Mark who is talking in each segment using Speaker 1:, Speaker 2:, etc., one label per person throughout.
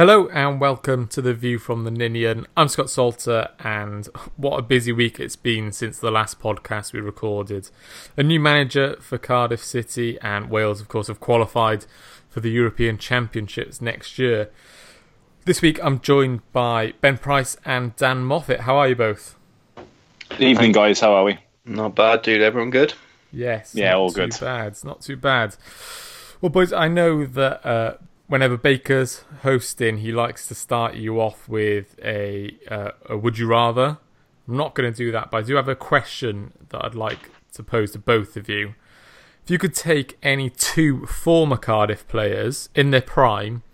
Speaker 1: Hello and welcome to the View from the Ninian. I'm Scott Salter, and what a busy week it's been since the last podcast we recorded. A new manager for Cardiff City, and Wales, of course, have qualified for the European Championships next year. This week I'm joined by Ben Price and Dan Moffat. How are you both?
Speaker 2: Good evening, guys. How are we?
Speaker 3: Not bad, dude. Everyone good?
Speaker 1: Yes.
Speaker 2: Yeah, all
Speaker 1: too
Speaker 2: good.
Speaker 1: Bad. It's not too bad. Well, boys, I know that uh, whenever Baker's hosting, he likes to start you off with a, uh, a would you rather. I'm not going to do that, but I do have a question that I'd like to pose to both of you. If you could take any two former Cardiff players in their prime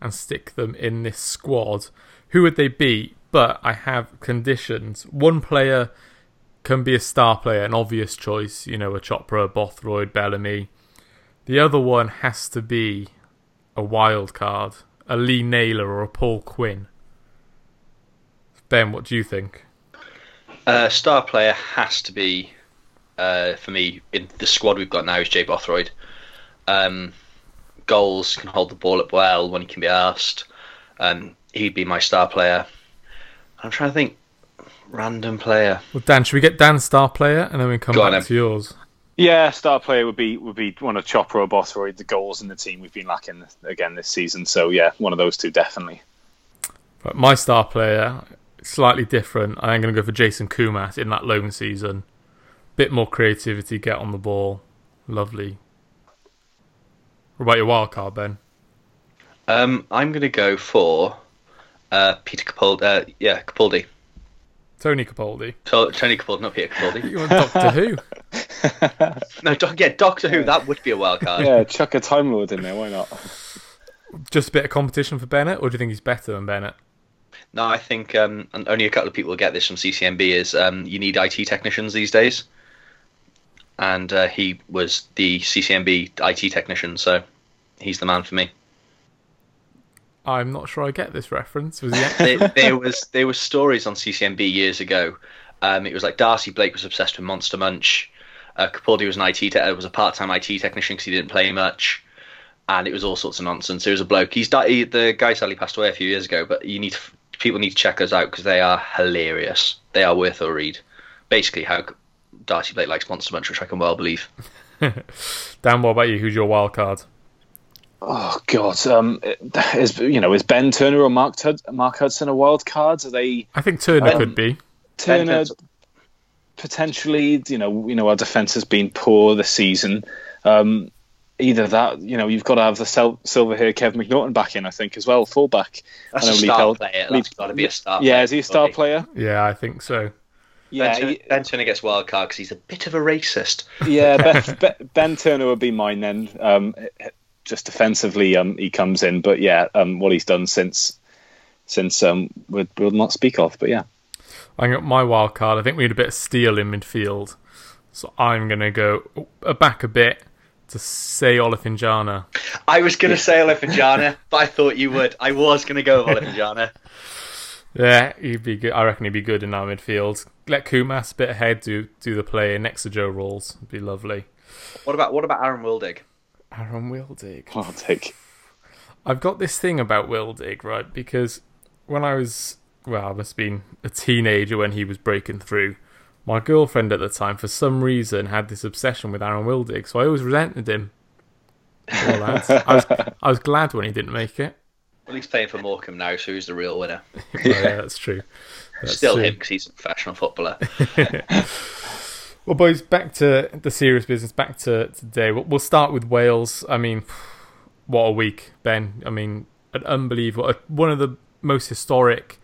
Speaker 1: and stick them in this squad, who would they be? But I have conditions. One player can be a star player, an obvious choice, you know, a Chopra, Bothroyd, Bellamy. The other one has to be a wild card, a Lee Naylor or a Paul Quinn. Ben, what do you think?
Speaker 3: Uh, star player has to be, uh, for me, in the squad we've got now is Jay Bothroyd. Um, goals, can hold the ball up well when he can be asked. Um, he'd be my star player. I'm trying to think. Random player.
Speaker 1: Well, Dan, should we get Dan's star player and then we come
Speaker 3: Go
Speaker 1: back
Speaker 3: then.
Speaker 1: to yours?
Speaker 2: Yeah, star player would be would be one of Chopper or Bothroyd, the goals in the team we've been lacking again this season. So yeah, one of those two definitely.
Speaker 1: But my star player, slightly different. I am going to go for Jason Koumas in that loan season. Bit more creativity, get on the ball. Lovely. What about your wild card, Ben?
Speaker 3: Um, I'm going to go for uh, Peter Capaldi. Uh, yeah, Capaldi.
Speaker 1: Tony Capaldi.
Speaker 3: To- Tony Capaldi, not Peter Capaldi.
Speaker 1: You want Doctor Who?
Speaker 3: no, doc- yeah, Doctor Who. That would be a wild card.
Speaker 2: Yeah, chuck a Time Lord in there. Why not?
Speaker 1: Just a bit of competition for Bennett, or do you think he's better than Bennett?
Speaker 3: No, I think um, and only a couple of people will get this from CCMB. Is um, you need IT technicians these days, and uh, he was the CCMB IT technician, so he's the man for me.
Speaker 1: I'm not sure I get this reference. Was he?
Speaker 3: there, there was there was stories on CCMB years ago. Um, it was like Darcy Blake was obsessed with Monster Munch. Uh, Capaldi was an IT te- uh, was a part time IT technician because he didn't play much, and it was all sorts of nonsense. There was a bloke. He's di- he, the guy sadly passed away a few years ago, but you need to, people need to check those out because they are hilarious. They are worth a read. Basically, how Darcy Blake likes Monster Munch, which I can well believe.
Speaker 1: Dan, what about you? Who's your wild card?
Speaker 2: Oh God, um, is you know is Ben Turner or Mark Tud- Mark Hudson a wild card? Are they
Speaker 1: I think Turner
Speaker 2: Um,
Speaker 1: could be.
Speaker 2: Turner potentially? You know, you know our defense has been poor this season. Um, either that, you know, you've got to have the sil- silver hair Kev McNaughton back in, I think, as well, fullback.
Speaker 3: That's
Speaker 2: I
Speaker 3: a
Speaker 2: know Lee
Speaker 3: star
Speaker 2: Pel-
Speaker 3: player.
Speaker 2: Lee-
Speaker 3: That's got to be a star.
Speaker 2: Yeah,
Speaker 3: player,
Speaker 2: is he a star
Speaker 3: Capaldi.
Speaker 2: player?
Speaker 1: Yeah, I think so.
Speaker 2: Yeah,
Speaker 3: Ben, Turner,
Speaker 2: he-
Speaker 3: ben Turner gets wild card because he's a bit of a racist.
Speaker 2: Yeah, ben, ben, ben Turner would be mine then. Um, just defensively, um, he comes in, but yeah, um, what he's done since since um, we'll, we'll not speak of. But yeah,
Speaker 1: I got my wild card. I think we need a bit of steel in midfield, so I'm going to go uh, back a bit to say Olofinjana.
Speaker 3: I was going to say Olofinjana, but I thought you would. I was going to go with Olofinjana.
Speaker 1: Yeah, he'd be good. I reckon he'd be good in our midfield. Let Koumas a bit ahead do do the play next to Joe Ralls. It'd be lovely.
Speaker 3: What about what about Aaron Wildig?
Speaker 1: Aaron Wildig.
Speaker 2: I'll take.
Speaker 1: I've got this thing about Wildig, right? Because when I was, well, I must have been a teenager when he was breaking through. My girlfriend at the time, for some reason, had this obsession with Aaron Wildig, so I always resented him. Poor lads. I was, I was glad when he didn't make it.
Speaker 3: Well, he's playing for Morecambe now, so who's the real winner?
Speaker 1: Oh, yeah, that's true. That's
Speaker 3: Still
Speaker 1: true.
Speaker 3: him because he's a professional footballer.
Speaker 1: Well, boys, back to the serious business. Back to today. We'll, start with Wales. I mean, what a week, Ben. I mean, an unbelievable, one of the most historic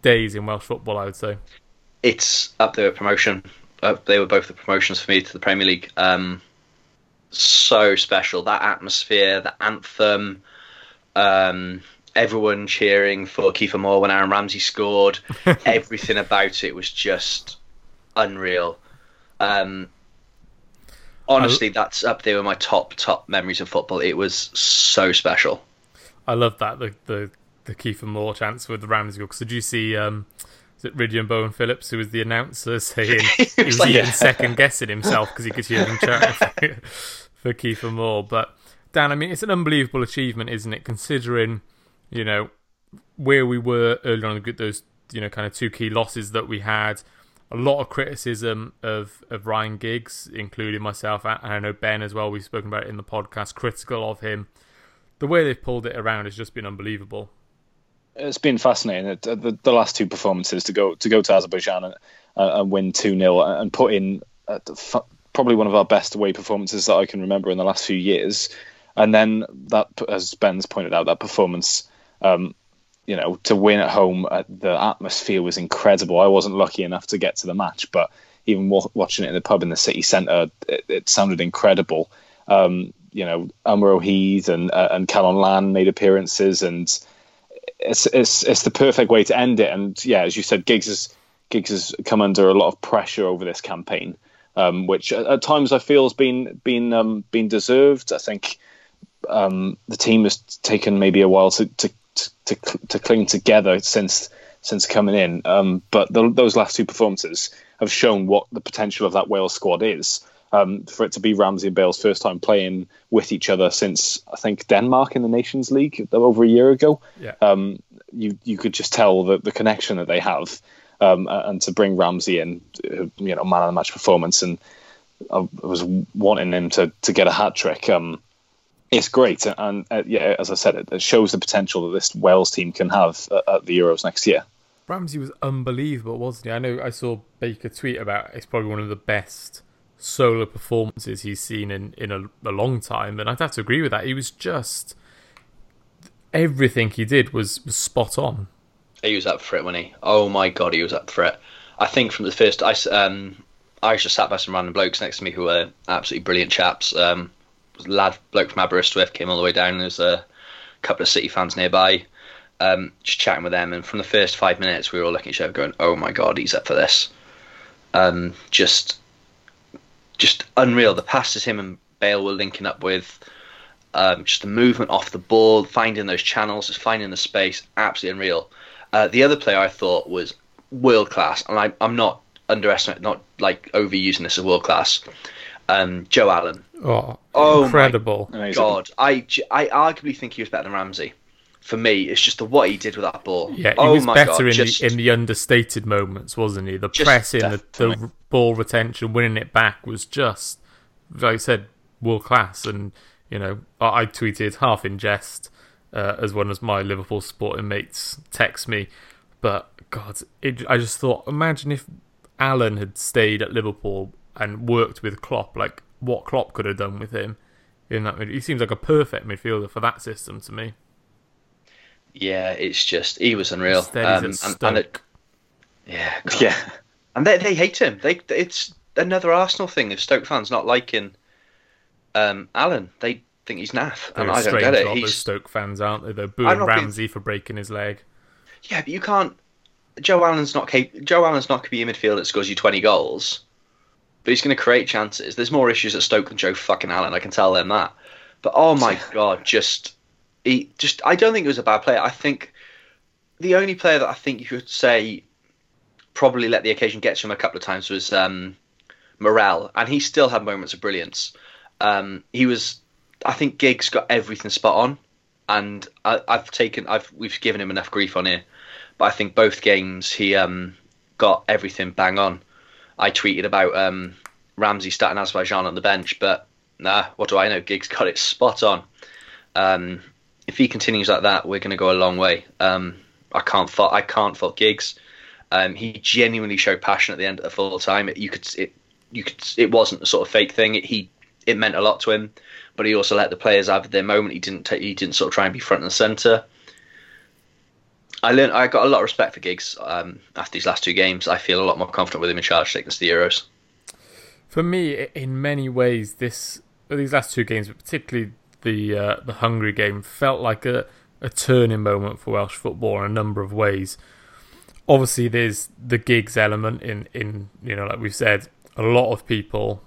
Speaker 1: days in Welsh football, I would say.
Speaker 3: It's up there with promotion. Uh, they were both the promotions for me to the Premier League. Um, so special that atmosphere, the anthem, um, everyone cheering for Kiefer Moore when Aaron Ramsey scored. Everything about it was just unreal. Um, honestly, that's up there with my top top memories of football. It was so special.
Speaker 1: I love that the the the Kiefer Moore chance with the Ramsey goal. Because did you see? Um, is it Rhydian Bowen Phillips who was the announcer saying he
Speaker 3: He
Speaker 1: was
Speaker 3: was like-
Speaker 1: even second guessing himself because he could hear him chatting for Kiefer Moore. But Dan, I mean, it's an unbelievable achievement, isn't it? Considering you know where we were earlier on, those you know kind of two key losses that we had. A lot of criticism of, of Ryan Giggs, including myself, and I know Ben as well. We've spoken about it in the podcast. Critical of him. The way they've pulled it around has just been unbelievable.
Speaker 2: It's been fascinating. The, the last two performances to go to go to Azerbaijan and, uh, and win two 0 and put in uh, probably one of our best away performances that I can remember in the last few years. And then that, as Ben's pointed out, that performance um, you know, to win at home, uh, the atmosphere was incredible. I wasn't lucky enough to get to the match, but even w- watching it in the pub in the city centre, it, it sounded incredible. Um, you know, Elmer Heath and uh, and Callum Land made appearances, and it's it's it's the perfect way to end it. And yeah, as you said, Giggs has Giggs has come under a lot of pressure over this campaign, um, which at, at, times I feel has been been um, been deserved. I think um, the team has taken maybe a while to, to to, to cling together since since coming in. Um, but the, those last two performances have shown what the potential of that Wales squad is. Um, for it to be Ramsey and Bale's first time playing with each other since I think Denmark in the Nations League over a year ago.
Speaker 1: Yeah.
Speaker 2: Um, you you could just tell the, the connection that they have, um, and to bring Ramsey in, you know, man of the match performance, and I was wanting him to to get a hat trick. Um, it's great, and uh, yeah, as I said, it, it, shows the potential that this Wales team can have at, at the Euros next year.
Speaker 1: Ramsey was unbelievable, wasn't he? I know I saw Baker tweet about it. it's probably one of the best solo performances he's seen in in a, a long time, and I'd have to agree with that. He was just everything he did was, was spot on.
Speaker 3: He was up for it when he. Oh my god, he was up for it. I think from the first, I um, I just sat by some random blokes next to me who were absolutely brilliant chaps. Um, lad bloke from Aberystwyth came all the way down. There's a couple of City fans nearby, um, just chatting with them. And from the first five minutes, we were all looking at each other, going, "Oh my god, he's up for this." Um, just, just unreal. The passes him and Bale were linking up with. Um, just the movement off the ball, finding those channels, just finding the space, absolutely unreal. Uh, the other player I thought was world class, and I, am not underestimating, not like overusing this as world class. Um, Joe Allen,
Speaker 1: Oh, oh incredible!
Speaker 3: God, I, I arguably think he was better than Ramsey. For me, it's just the what he did with that ball.
Speaker 1: Yeah, he
Speaker 3: oh
Speaker 1: was better
Speaker 3: God,
Speaker 1: in
Speaker 3: just,
Speaker 1: the in the understated moments, wasn't he? The pressing, the, the ball retention, winning it back was just, like I said, world class. And you know, I, I tweeted half in jest uh, as one as my Liverpool sporting mates text me, but God, it, I just thought, imagine if Allen had stayed at Liverpool and worked with Klopp, like what Klopp could have done with him in that. Mid- he seems like a perfect midfielder for that system to me.
Speaker 3: Yeah, it's just he was unreal. Um, and, and it, yeah,
Speaker 2: God. yeah,
Speaker 3: and they they hate him. They it's another Arsenal thing of Stoke fans not liking um, Allen. They think he's naff,
Speaker 1: They're
Speaker 3: and I don't get it.
Speaker 1: He's Stoke fans, aren't they? They're booing Ramsey being... for breaking his leg.
Speaker 3: Yeah, but you can't. Joe Allen's not cap- Joe Allen's not going to be a midfielder that scores you twenty goals but he's going to create chances. There's more issues at Stoke than Joe fucking Allen. I can tell them that. But oh my god, just he just I don't think he was a bad player. I think the only player that I think you could say probably let the occasion get to him a couple of times was um, Morrell, and he still had moments of brilliance. Um, he was, I think, Giggs got everything spot on, and I, have taken, I've we've given him enough grief on here, but I think both games he um, got everything bang on. I tweeted about um, Ramsey starting Azerbaijan on the bench, but nah, what do I know? Giggs got it spot on. Um, if he continues like that, we're going to go a long way. Um, I can't fault I can't fault Giggs. Um, he genuinely showed passion at the end of the full time. It, you could it you could it wasn't a sort of fake thing. It, he it meant a lot to him, but he also let the players have their moment. He didn't take, he didn't sort of try and be front and center. I learned. I got a lot of respect for Giggs um, after these last two games. I feel a lot more confident with him in charge to the Euros.
Speaker 1: For me, in many ways, this these last two games, but particularly the uh, the Hungary game, felt like a, a turning moment for Welsh football in a number of ways. Obviously, there's the Giggs element in in you know, like we've said, a lot of people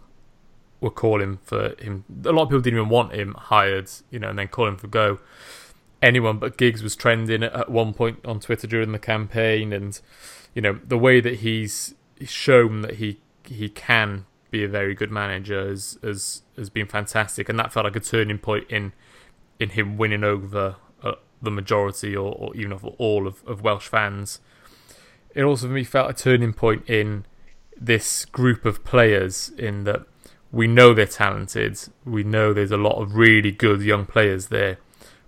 Speaker 1: were calling for him. A lot of people didn't even want him hired, you know, and then calling for go anyone but Giggs was trending at one point on Twitter during the campaign, and you know the way that he's shown that he he can be a very good manager has has has been fantastic, and that felt like a turning point in in him winning over a, the majority or, or even of all of, of Welsh fans. It also for me felt a turning point in this group of players in that we know they're talented, we know there's a lot of really good young players there,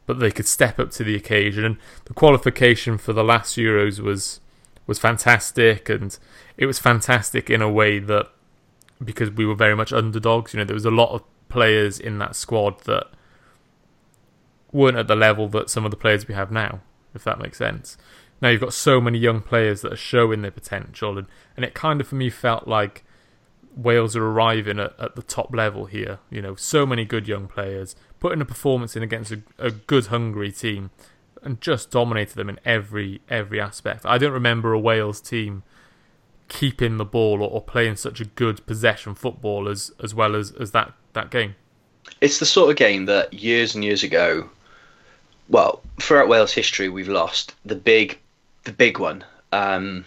Speaker 1: but they could step up to the occasion. And the qualification for the last Euros was was fantastic, and it was fantastic in a way that because we were very much underdogs. You know, there was a lot of players in that squad that weren't at the level that some of the players we have now, if that makes sense. Now you've got so many young players that are showing their potential, and, and it kind of for me felt like Wales are arriving at, at the top level here. You know, so many good young players putting a performance in against a, a good Hungary team, and just dominated them in every every aspect. I don't remember a Wales team keeping the ball or, or playing such a good possession football as as well as, as that, that game.
Speaker 3: It's the sort of game that years and years ago well, throughout Wales history, we've lost the big, the big one, um,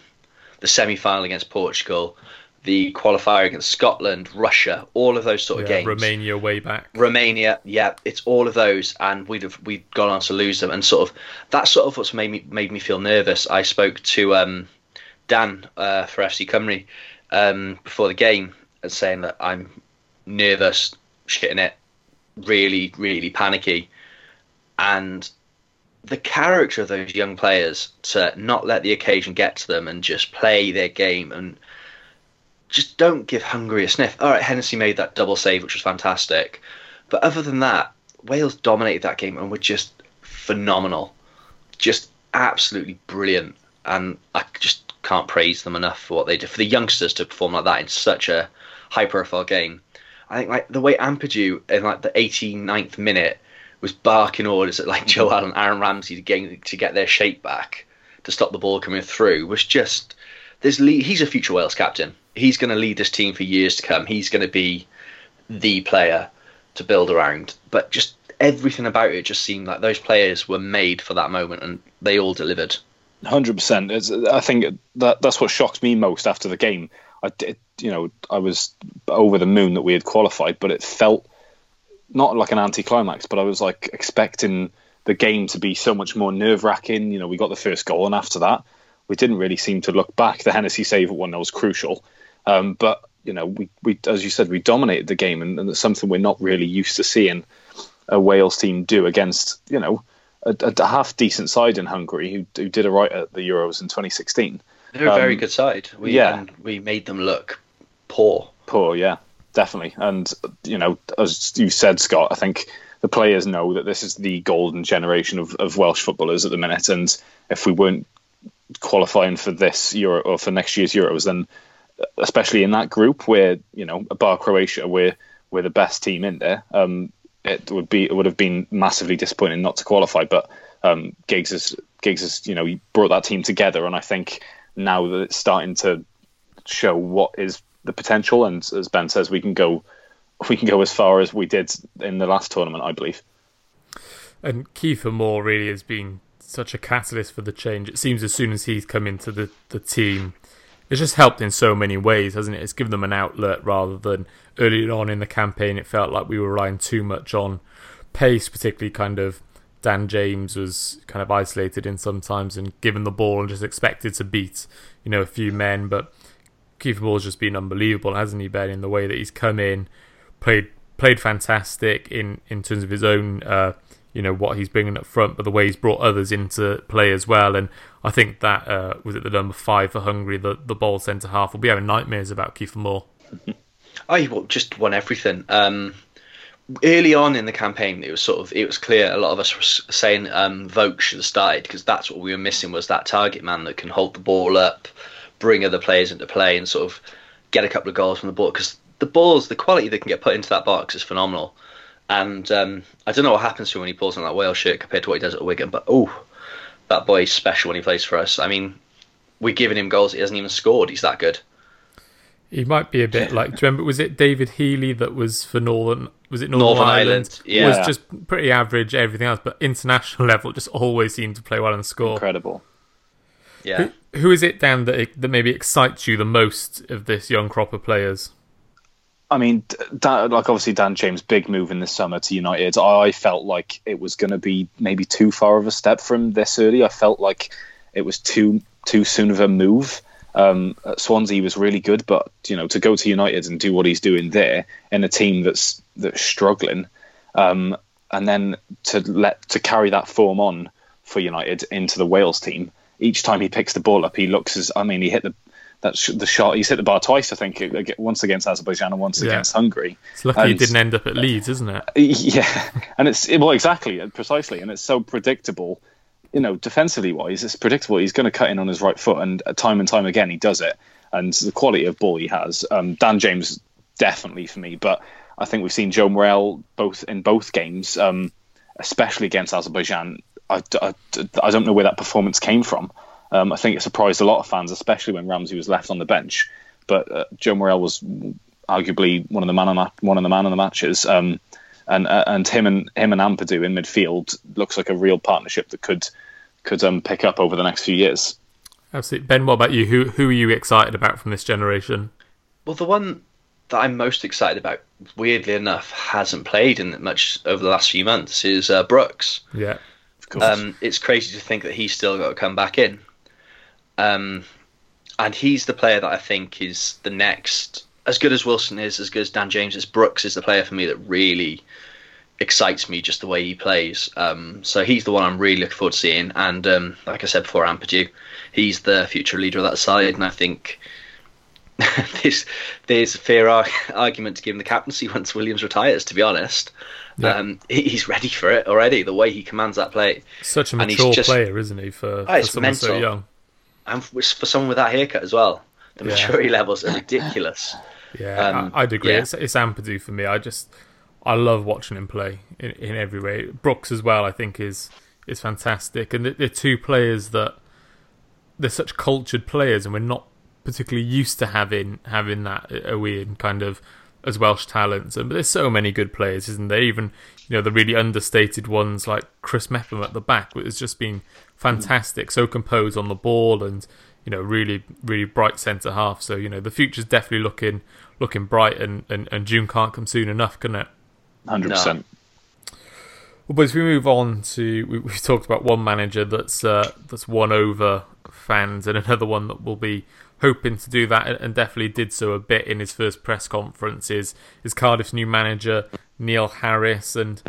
Speaker 3: the semi-final against Portugal, the qualifier against Scotland, Russia, all of those sort of
Speaker 1: yeah,
Speaker 3: games.
Speaker 1: Romania way back.
Speaker 3: Romania, yeah, it's all of those, and we'd have we'd gone on to lose them, and sort of that's sort of what's made me made me feel nervous. I spoke to um, Dan uh, for FC Cymru um, before the game, and saying that I'm nervous, shitting it, really, really panicky and the character of those young players to not let the occasion get to them and just play their game and just don't give Hungary a sniff. All right, Hennessy made that double save, which was fantastic, but other than that, Wales dominated that game and were just phenomenal, just absolutely brilliant, and I just can't praise them enough for what they did for the youngsters to perform like that in such a high-profile game. I think like the way Ampadu in like the 89th minute was barking orders at like Joe Allen, Aaron Ramsey to get to get their shape back to stop the ball coming through was just there's he's a future Wales captain. He's going to lead this team for years to come. He's going to be the player to build around. But just everything about it just seemed like those players were made for that moment, and they all delivered.
Speaker 2: Hundred percent. I think that that's what shocked me most after the game. I did, you know, I was over the moon that we had qualified, but it felt not like an anticlimax, but I was like expecting the game to be so much more nerve wracking. You know, we got the first goal, and after that, we didn't really seem to look back. The Hennessy save at one that was crucial, um, but you know, we, we as you said, we dominated the game, and, and it's something we're not really used to seeing a Wales team do against you know a, a half decent side in Hungary who, who did it right at the Euros in 2016.
Speaker 3: They're a very um, good side. We, yeah, we made them look poor.
Speaker 2: Poor, yeah definitely. And you know, as you said, Scott, I think the players know that this is the golden generation of, of Welsh footballers at the minute. And if we weren't qualifying for this Euro or for next year's Euros, then especially in that group where you know, bar Croatia, we're we're the best team in there. Um, it would be it would have been massively disappointing not to qualify. But um, Giggs has Giggs has you know he brought that team together, and I think now that it's starting to show what is the potential, and as Ben says, we can go we can go as far as we did in the last tournament, I believe.
Speaker 1: And Kiefer Moore really has been such a catalyst for the change. It seems as soon as he's come into the, the team, it's just helped in so many ways, hasn't it? It's given them an outlet rather than early on in the campaign. It felt like we were relying too much on pace, particularly kind of Dan James was kind of isolated in sometimes and given the ball and just expected to beat, you know, a few men. But Kiefer Moore's just been unbelievable, hasn't he, Ben? In the way that he's come in, played played fantastic in in terms of his own, uh, you know, what he's bringing up front, but the way he's brought others into play as well. And I think that uh, was it the number five for Hungary, the the ball centre half. We'll be having nightmares about Kiefer Moore.
Speaker 3: He just won everything. Um, early on in the campaign, it was sort of it was clear. A lot of us were saying um, Vogue should have started because that's what we were missing was that target man that can hold the ball up, bring other players into play and sort of get a couple of goals from the ball because the balls, the quality that can get put into that box is phenomenal. And um, I don't know what happens to him when he pulls on that Wales shirt compared to what he does at Wigan, but oh, that boy's special when he plays for us. I mean, we're giving him goals he hasn't even scored. He's that good.
Speaker 1: He might be a bit like. Do you remember? Was it David Healy that was for Northern? Was it Northern, Northern Ireland? Ireland?
Speaker 3: Yeah,
Speaker 1: was just pretty average. Everything else, but international level, just always seemed to play well and score.
Speaker 2: Incredible.
Speaker 3: Yeah.
Speaker 1: Who, who is it, Dan, that that maybe excites you the most of this young crop of players?
Speaker 2: I mean, Dan, like obviously Dan James, big move in the summer to United. I felt like it was going to be maybe too far of a step from this early. I felt like it was too too soon of a move. Um, Swansea was really good, but you know to go to United and do what he's doing there in a team that's that's struggling, um, and then to let to carry that form on for United into the Wales team. Each time he picks the ball up, he looks as I mean, he hit the that's the shot. He's hit the bar twice, I think, once against Azerbaijan and once yeah. against Hungary.
Speaker 1: It's lucky and, he didn't end up at Leeds, isn't it?
Speaker 2: Yeah, and it's well, exactly, precisely, and it's so predictable. You know, defensively wise, it's predictable. He's going to cut in on his right foot, and time and time again, he does it. And the quality of ball he has, um, Dan James definitely for me, but I think we've seen Joe Morrell both in both games, um, especially against Azerbaijan. I, I, I don't know where that performance came from. Um, I think it surprised a lot of fans, especially when Ramsey was left on the bench. But uh, Joe Morrell was arguably one of the man of the, one of the man of the matches. Um, and uh, and him and him and Ampadu in midfield looks like a real partnership that could could um, pick up over the next few years.
Speaker 1: Absolutely, Ben. What about you? Who who are you excited about from this generation?
Speaker 3: Well, the one that I'm most excited about, weirdly enough, hasn't played in much over the last few months is uh, Brooks.
Speaker 1: Yeah,
Speaker 3: um, it's crazy to think that he's still got to come back in. Um, and he's the player that I think is the next, as good as Wilson is, as good as Dan James is. Brooks is the player for me that really excites me just the way he plays. Um, so he's the one I'm really looking forward to seeing. And um, like I said before, Ampadu, he's the future leader of that side. And I think there's there's a fair argument to give him the captaincy once Williams retires. To be honest, yeah. um, he's ready for it already. The way he commands that play,
Speaker 1: such a mature just, player, isn't he? For, oh, for someone mental. so young
Speaker 3: and for someone with that haircut as well, the maturity yeah. levels are ridiculous.
Speaker 1: Yeah, um, I, would agree. Yeah. It's, it's Ampadu for me. I just I love watching him play in, in every way. Brooks as well, I think is is fantastic, and they're two players that they're such cultured players, and we're not particularly used to having having that a weird kind of as Welsh talents. And but there's so many good players, isn't there? Even you know the really understated ones like Chris Mepham at the back, which has just been fantastic, so composed on the ball, and you know really really bright centre half. So you know the future's definitely looking looking bright, and and, and June can't come soon enough, can it?
Speaker 2: Hundred no. percent.
Speaker 1: Well, but as we move on to, we, have talked about one manager that's uh, that's won over fans, and another one that will be hoping to do that, and definitely did so a bit in his first press conference. Is is Cardiff's new manager Neil Harris, and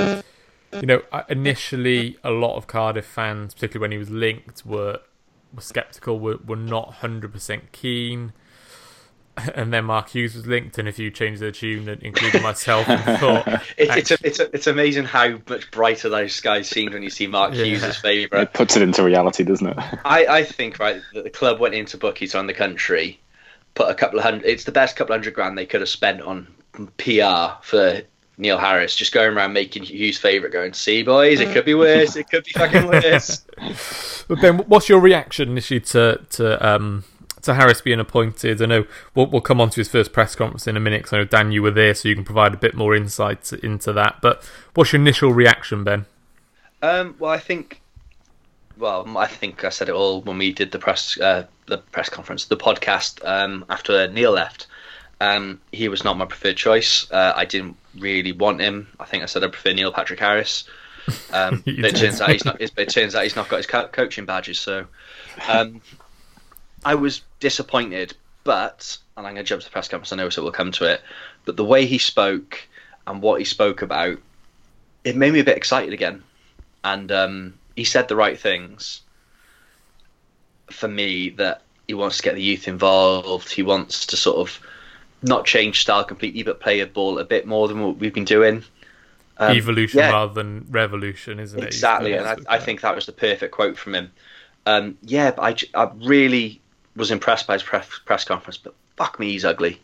Speaker 1: you know, initially a lot of Cardiff fans, particularly when he was linked, were were skeptical, were, were not hundred percent keen. And then Mark Hughes was linked, and a few changed their tune, including myself. thought,
Speaker 3: it, it's, a, it's, a, it's amazing how much brighter those skies seemed when you see Mark yeah. Hughes' favourite.
Speaker 2: It puts it into reality, doesn't it?
Speaker 3: I, I think right that the club went into bookies on the country, put a couple of hundred. It's the best couple of hundred grand they could have spent on PR for Neil Harris just going around making Hughes' favourite, going, "See, boys, it could be worse. It could be fucking worse."
Speaker 1: but Ben, what's your reaction initially to to um, to Harris being appointed? I know we'll, we'll come on to his first press conference in a minute. Because I know Dan, you were there, so you can provide a bit more insight into that. But what's your initial reaction, Ben?
Speaker 3: Um, well, I think, well, I think I said it all when we did the press uh, the press conference, the podcast um, after Neil left. Um, he was not my preferred choice. Uh, I didn't really want him. I think I said I prefer Neil Patrick Harris. Um, but it turns out he's not. It turns out he's not got his co- coaching badges. So um, I was disappointed. But and I'm going to jump to the press conference. I know so we'll come to it. But the way he spoke and what he spoke about, it made me a bit excited again. And um, he said the right things for me. That he wants to get the youth involved. He wants to sort of not change style completely, but play a ball a bit more than what we've been doing.
Speaker 1: Um, Evolution yeah. rather than revolution, isn't
Speaker 3: it? Exactly, and I, I, think that was the perfect quote from him. Um, yeah, but I, I really was impressed by his press, press conference, but fuck me, he's ugly.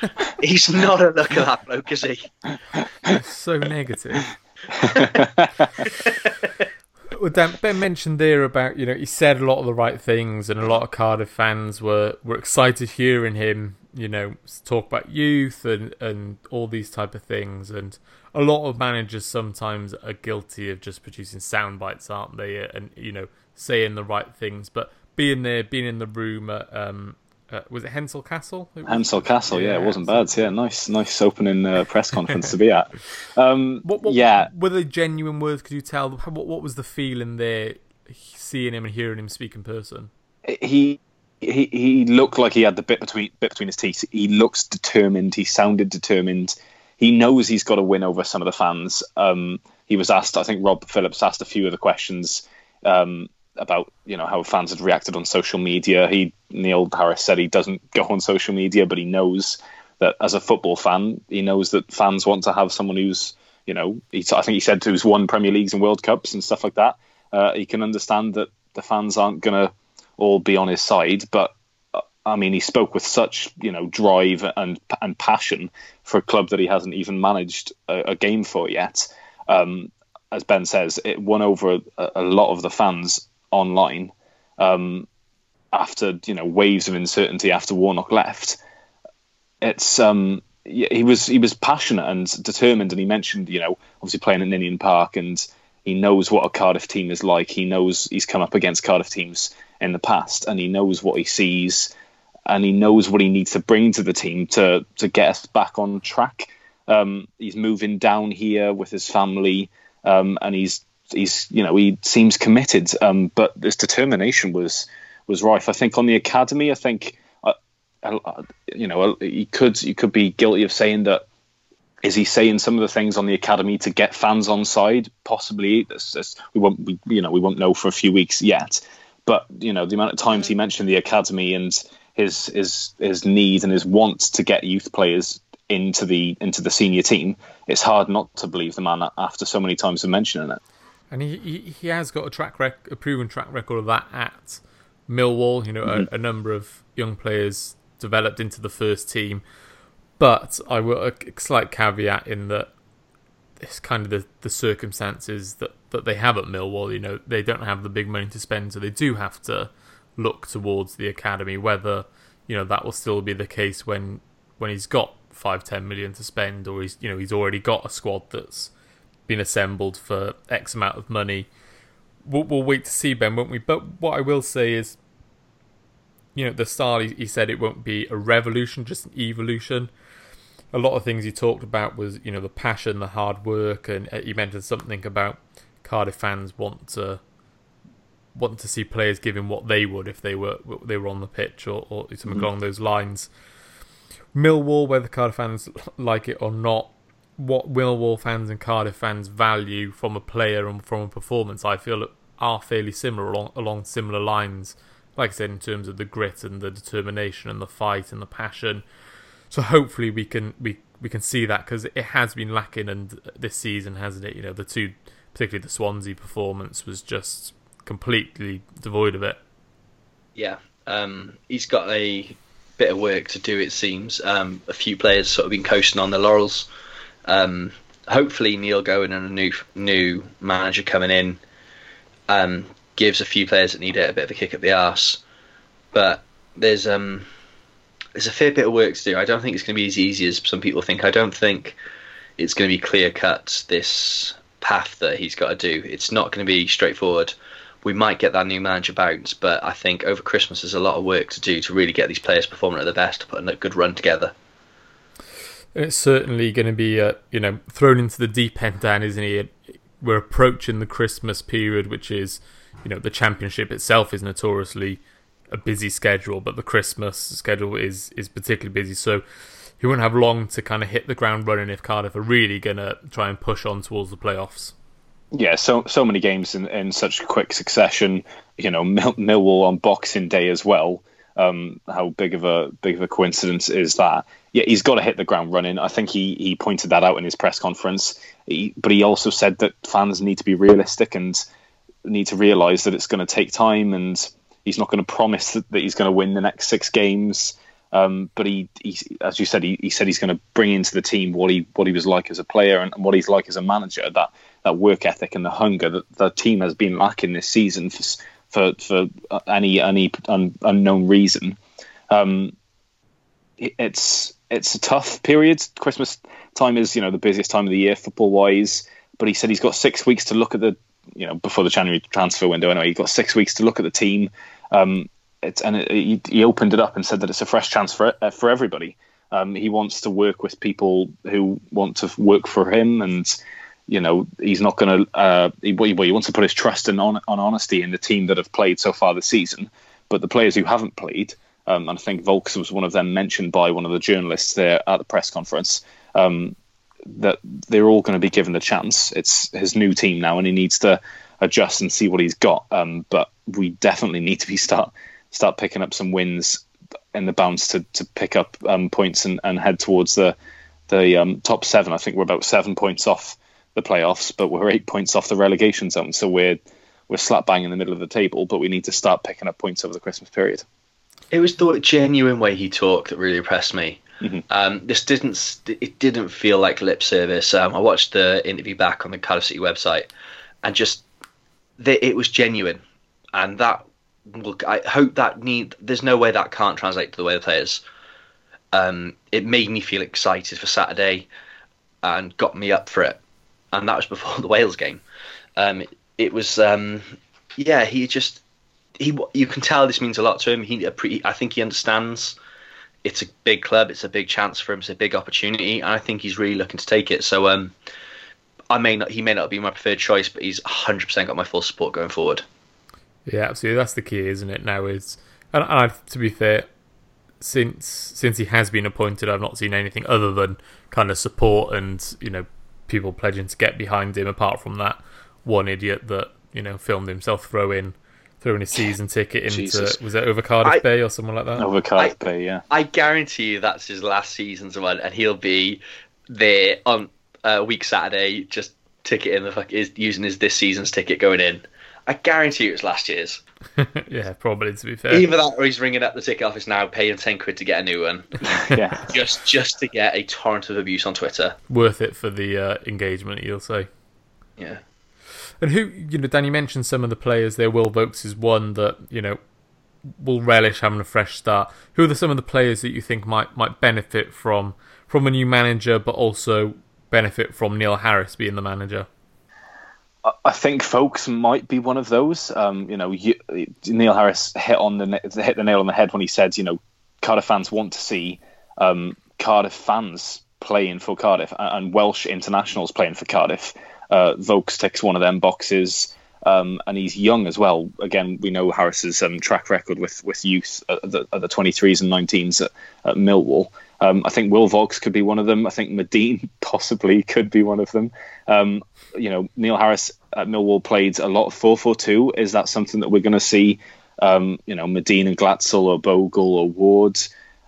Speaker 3: he's not a look at that bloke, is he?
Speaker 1: so negative. well, Dan, Ben mentioned there about you know he said a lot of the right things, and a lot of Cardiff fans were were excited hearing him you know talk about youth and and all these type of things and a lot of managers sometimes are guilty of just producing sound bites aren't they and you know saying the right things but being there being in the room at um uh, was it Hensol Castle?
Speaker 2: Hensol Castle, yeah, it wasn't bad. Yeah, nice, nice opening uh, press conference to be at. Um,
Speaker 1: What, what,
Speaker 2: yeah,
Speaker 1: were they genuine words? Could you tell? What, what was the feeling there, seeing him and hearing him speak in person?
Speaker 2: he he he looked like he had the bit between bit between his teeth. He looks determined. He sounded determined. He knows he's got to win over some of the fans. Um, he was asked. I think Rob Phillips asked a few of the questions um, about you know how fans had reacted on social media. He Neil Harris said he doesn't go on social media, but he knows that as a football fan, he knows that fans want to have someone who's you know. He, I think he said who's won Premier Leagues and World Cups and stuff like that. Uh, he can understand that the fans aren't going to all be on his side, but uh, I mean, he spoke with such you know drive and and passion for a club that he hasn't even managed a, a game for yet. Um, as Ben says, it won over a, a lot of the fans online um, after you know waves of uncertainty after Warnock left. It's um, he was he was passionate and determined, and he mentioned you know obviously playing at Ninian Park and. He knows what a Cardiff team is like. He knows he's come up against Cardiff teams in the past, and he knows what he sees, and he knows what he needs to bring to the team to to get us back on track. Um, he's moving down here with his family, um, and he's he's you know he seems committed. Um, but this determination was was rife. I think on the academy, I think uh, uh, you know he could you could be guilty of saying that. Is he saying some of the things on the academy to get fans on side? Possibly. This, this, we won't, we, you know, we won't know for a few weeks yet. But you know, the amount of times he mm. mentioned the academy and his his his need and his want to get youth players into the into the senior team, it's hard not to believe the man after so many times of mentioning it.
Speaker 1: And he, he he has got a track rec- a proven track record of that at Millwall. You know, a, mm-hmm. a number of young players developed into the first team. But I will a slight caveat in that it's kind of the, the circumstances that, that they have at Millwall. You know, they don't have the big money to spend, so they do have to look towards the academy. Whether you know that will still be the case when when he's got five ten million to spend, or he's you know he's already got a squad that's been assembled for X amount of money. We'll, we'll wait to see, Ben, won't we? But what I will say is, you know, the start he, he said it won't be a revolution, just an evolution. A lot of things he talked about was, you know, the passion, the hard work, and uh, he mentioned something about Cardiff fans want to want to see players giving what they would if they were they were on the pitch or, or something
Speaker 2: Mhm.
Speaker 1: along those lines. Millwall, whether Cardiff fans like it or not, what Millwall fans and Cardiff fans value from a player and from a performance, I feel are fairly similar along along similar lines. Like I said, in terms of the grit and the determination and the fight and the passion. So hopefully we can we we can see that because it has been lacking and this season hasn't it? You know the two, particularly the Swansea performance was just completely devoid of it.
Speaker 3: Yeah, um, he's got a bit of work to do. It seems um, a few players sort of been coasting on their laurels. Um, hopefully, Neil Gowen and a new new manager coming in um, gives a few players that need it a bit of a kick up the arse. But there's um, there's a fair bit of work to do. I don't think it's going to be as easy as some people think. I don't think it's going to be clear cut this path that he's got to do. It's not going to be straightforward we might get that new manager bounce, but I think over Christmas there's a lot of work to do to really get these players performing at their best, to put a good run together.
Speaker 1: It's certainly going to be, uh, you know, thrown into the deep end, Dan, isn't he? We're approaching the Christmas period, which is, you know, the championship itself is notoriously a busy schedule, but the Christmas schedule is is particularly busy. So he won't have long to kind of hit the ground running if Cardiff are really going to try and push on towards the playoffs.
Speaker 2: Yeah, so so many games in, in such quick succession. You know, Mill, Millwall on Boxing Day as well. Um, how big of a big of a coincidence is that? Yeah, he's got to hit the ground running. I think he he pointed that out in his press conference. He, but he also said that fans need to be realistic and need to realise that it's going to take time, and he's not going to promise that, that he's going to win the next six games. Um, but he, he, as you said, he, he said he's going to bring into the team what he what he was like as a player and what he's like as a manager. That that work ethic and the hunger that the team has been lacking this season for for, for any any un, unknown reason. Um, it, it's it's a tough period. Christmas time is you know the busiest time of the year football wise. But he said he's got six weeks to look at the you know before the January transfer window. Anyway, he's got six weeks to look at the team. Um, it's and it, he, he opened it up and said that it's a fresh chance for uh, for everybody. Um, he wants to work with people who want to work for him, and you know he's not going to. Uh, he, well, he wants to put his trust and on, on honesty in the team that have played so far this season. But the players who haven't played, um, and I think Vaulks was one of them mentioned by one of the journalists there at the press conference. Um, that they're all going to be given the chance. It's his new team now, and he needs to adjust and see what he's got. Um, but we definitely need to be start start picking up some wins in the bounce to, to pick up um, points and, and head towards the the um, top seven. I think we're about seven points off the playoffs, but we're eight points off the relegation zone. So we're we're slap bang in the middle of the table, but we need to start picking up points over the Christmas period.
Speaker 3: It was the genuine way he talked that really impressed me. Mm-hmm. Um, this didn't it didn't feel like lip service. Um, I watched the interview back on the Cardiff City website, and just the, it was genuine, and that look. I hope that need. There's no way that can't translate to the way the players. Um, it made me feel excited for Saturday, and got me up for it, and that was before the Wales game. Um, it, it was um, yeah. He just he. You can tell this means a lot to him. He, I think he understands it's a big club. It's a big chance for him. It's a big opportunity, and I think he's really looking to take it. So, um, I may not. He may not be my preferred choice, but he's 100 percent got my full support going forward.
Speaker 1: Yeah, absolutely. That's the key, isn't it? Now is, and, and to be fair, since since he has been appointed, I've not seen anything other than kind of support and you know people pledging to get behind him. Apart from that one idiot that you know filmed himself throw in throwing a season ticket into Jesus. was it over Cardiff I, Bay or something like that?
Speaker 2: Over Cardiff I, Bay, yeah.
Speaker 3: I guarantee you that's his last season's one, and he'll be there on a uh, week Saturday just ticket in the fuck is using his this season's ticket going in. I guarantee you it's last year's.
Speaker 1: yeah, probably to be fair.
Speaker 3: Either that or he's ringing up the ticket office now, paying ten quid to get a new one.
Speaker 2: yeah,
Speaker 3: just just to get a torrent of abuse on Twitter.
Speaker 1: Worth it for the uh, engagement, you'll say.
Speaker 3: Yeah.
Speaker 1: And who, you know, Danny mentioned some of the players there. Will Vaulks is one that, you know, will relish having a fresh start. Who are the, some of the players that you think might might benefit from from a new manager, but also benefit from Neil Harris being the manager?
Speaker 2: I think Vaulks might be one of those. Um, you know, you, Neil Harris hit on the hit the nail on the head when he said, you know, Cardiff fans want to see um, Cardiff fans playing for Cardiff and Welsh internationals playing for Cardiff uh, Vaulks ticks one of them boxes. Um, and he's young as well. Again, we know Harris's um, track record with with youth at the, at the 23s and 19s at, at Millwall. Um, I think Will Vaulks could be one of them. I think Madine possibly could be one of them. Um, you know, Neil Harris at Millwall played a lot of 4-4-2. Is that something that we're going to see? Um, you know, Madine and Glatzel or Bogle or Ward.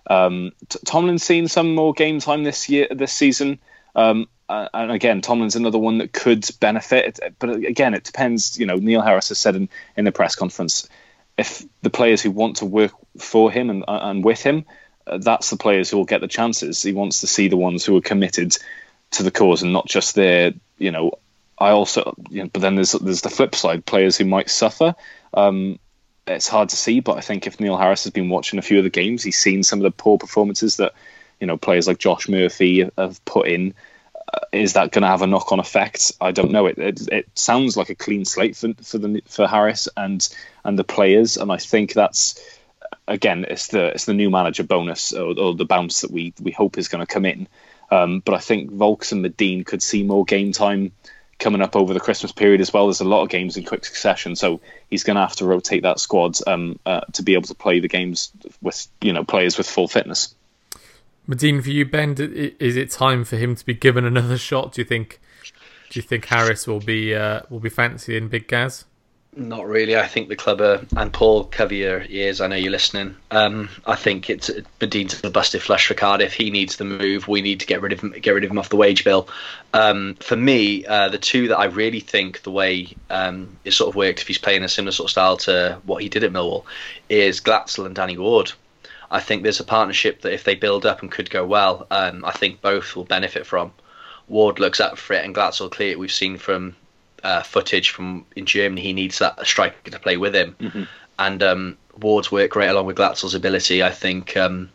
Speaker 2: Um, Tomlin's seen some more game time this year, this season. Um, and again, Tomlin's another one that could benefit. But again, it depends. You know, Neil Harris has said in, in the press conference, if the players who want to work for him and, and with him, that's the players who will get the chances. He wants to see the ones who are committed to the cause and not just their, you know. I also, you know, but then there's there's the flip side, players who might suffer. Um, it's hard to see, but I think if Neil Harris has been watching a few of the games, he's seen some of the poor performances that you know players like Josh Murphy have put in is that going to have a knock on effect? I don't know. It, it, it sounds like a clean slate for for the for Harris and and the players, and I think that's again it's the it's the new manager bonus or, or the bounce that we we hope is going to come in. Um, but I think Vaulks and Madine could see more game time coming up over the Christmas period as well. There's a lot of games in quick succession, so he's going to have to rotate that squad um, uh, to be able to play the games with you know players with full fitness.
Speaker 1: Madine, for you, Ben, is it time for him to be given another shot? Do you think? Do you think Harris will be uh, will be fancying Big Gaz?
Speaker 3: Not really. I think the club are, and Paul your ears. I know you're listening. Um, I think it's Madine's a busted flush for Cardiff. He needs the move. We need to get rid of him, get rid of him off the wage bill. Um, for me, uh, the two that I really think the way um, it sort of worked, if he's playing a similar sort of style to what he did at Millwall, is Glatzel and Danny Ward. I think there's a partnership that if they build up and could go well, um, I think both will benefit from. Ward looks up for it, and Glatzel clear. We've seen from uh, footage from in Germany, he needs that striker to play with him, mm-hmm. and um, Ward's work right along with Glatzel's ability. I think um,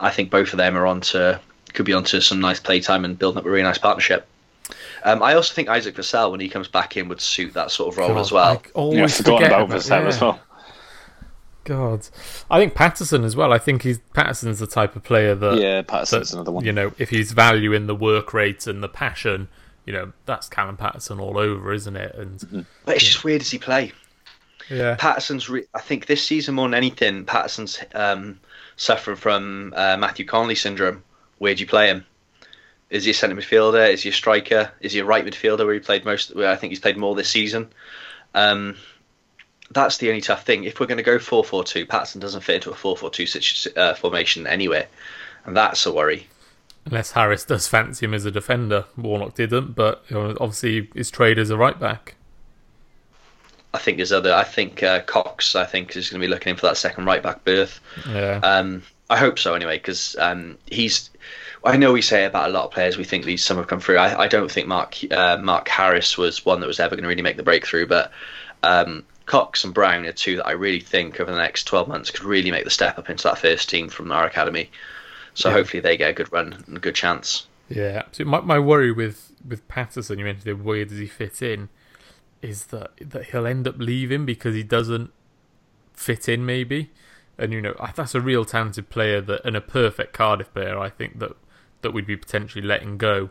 Speaker 3: I think both of them are on to could be onto some nice playtime and building up a really nice partnership. Um, I also think Isaac Vassell, when he comes back in, would suit that sort of role God, as well.
Speaker 1: I always yeah, forget about Vassell
Speaker 2: yeah. as well.
Speaker 1: God, I think Paterson as well. I think he's Paterson's the type of player that
Speaker 2: yeah, Paterson's
Speaker 1: that,
Speaker 2: another one.
Speaker 1: You know, if he's valuing the work rate and the passion, you know, that's Callum Paterson all over, isn't it? And
Speaker 2: Mm-hmm.
Speaker 3: But it's just weird as he play.
Speaker 1: yeah,
Speaker 3: Paterson's. Re- I think this season more than anything, Paterson's um, suffering from uh, Matthew Connolly syndrome. Where do you play him? Is he a centre midfielder? Is he a striker? Is he a right midfielder? Where he played most? Where I think he's played more this season. Um, that's the only tough thing. If we're going to go four four two, Paterson doesn't fit into a four four two uh, formation anyway, and that's a worry.
Speaker 1: Unless Harris does fancy him as a defender, Warnock didn't, but you know, obviously his trade as a right back.
Speaker 3: I think there's other. I think uh, Coxe. I think is going to be looking in for that second right back berth.
Speaker 1: Yeah,
Speaker 3: Um, I hope so anyway, because um, he's. I know we say about a lot of players we think these some have come through. I, I don't think Mark uh, Mark Harris was one that was ever going to really make the breakthrough, but um, Coxe and Brown are two that I really think over the next twelve months could really make the step up into that first team from our academy. So
Speaker 1: Yeah.
Speaker 3: hopefully they get a good run and a good chance.
Speaker 1: yeah. So my my worry with with Paterson, you mentioned where does he fit in, is that that he'll end up leaving because he doesn't fit in maybe, and you know that's a real talented player that and a perfect Cardiff player. I think that that we'd be potentially letting go.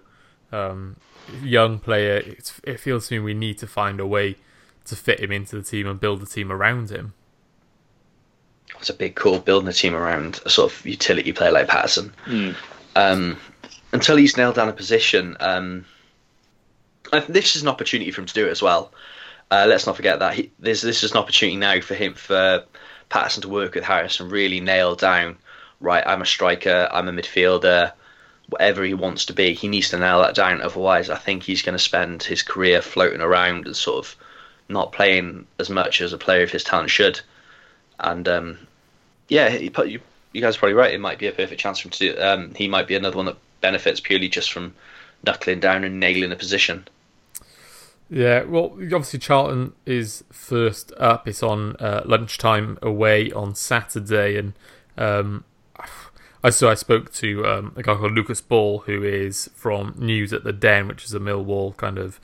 Speaker 1: Um, young player, it's, it feels to me we need to find a way to fit him into the team and build the team around him.
Speaker 3: It's a big call building a team around a sort of utility player like Paterson.
Speaker 2: Mm.
Speaker 3: um, until he's nailed down a position. Um, I this is an opportunity for him to do it as well. Uh, let's not forget that he, this this is an opportunity now for him for Paterson to work with Harris and really nail down. Right, I'm a striker. I'm a midfielder. Whatever he wants to be, he needs to nail that down. Otherwise, I think he's going to spend his career floating around and sort of not playing as much as a player of his talent should. And um, yeah, put, you, you guys are probably right. It might be a perfect chance for him to do. Um, he might be another one that benefits purely just from knuckling down and nailing a position.
Speaker 1: Yeah, well, obviously Charlton is first up. It's on uh, lunchtime away on Saturday, and um, I so I spoke to um, a guy called Lucas Ball, who is from News at the Den, which is a Millwall kind of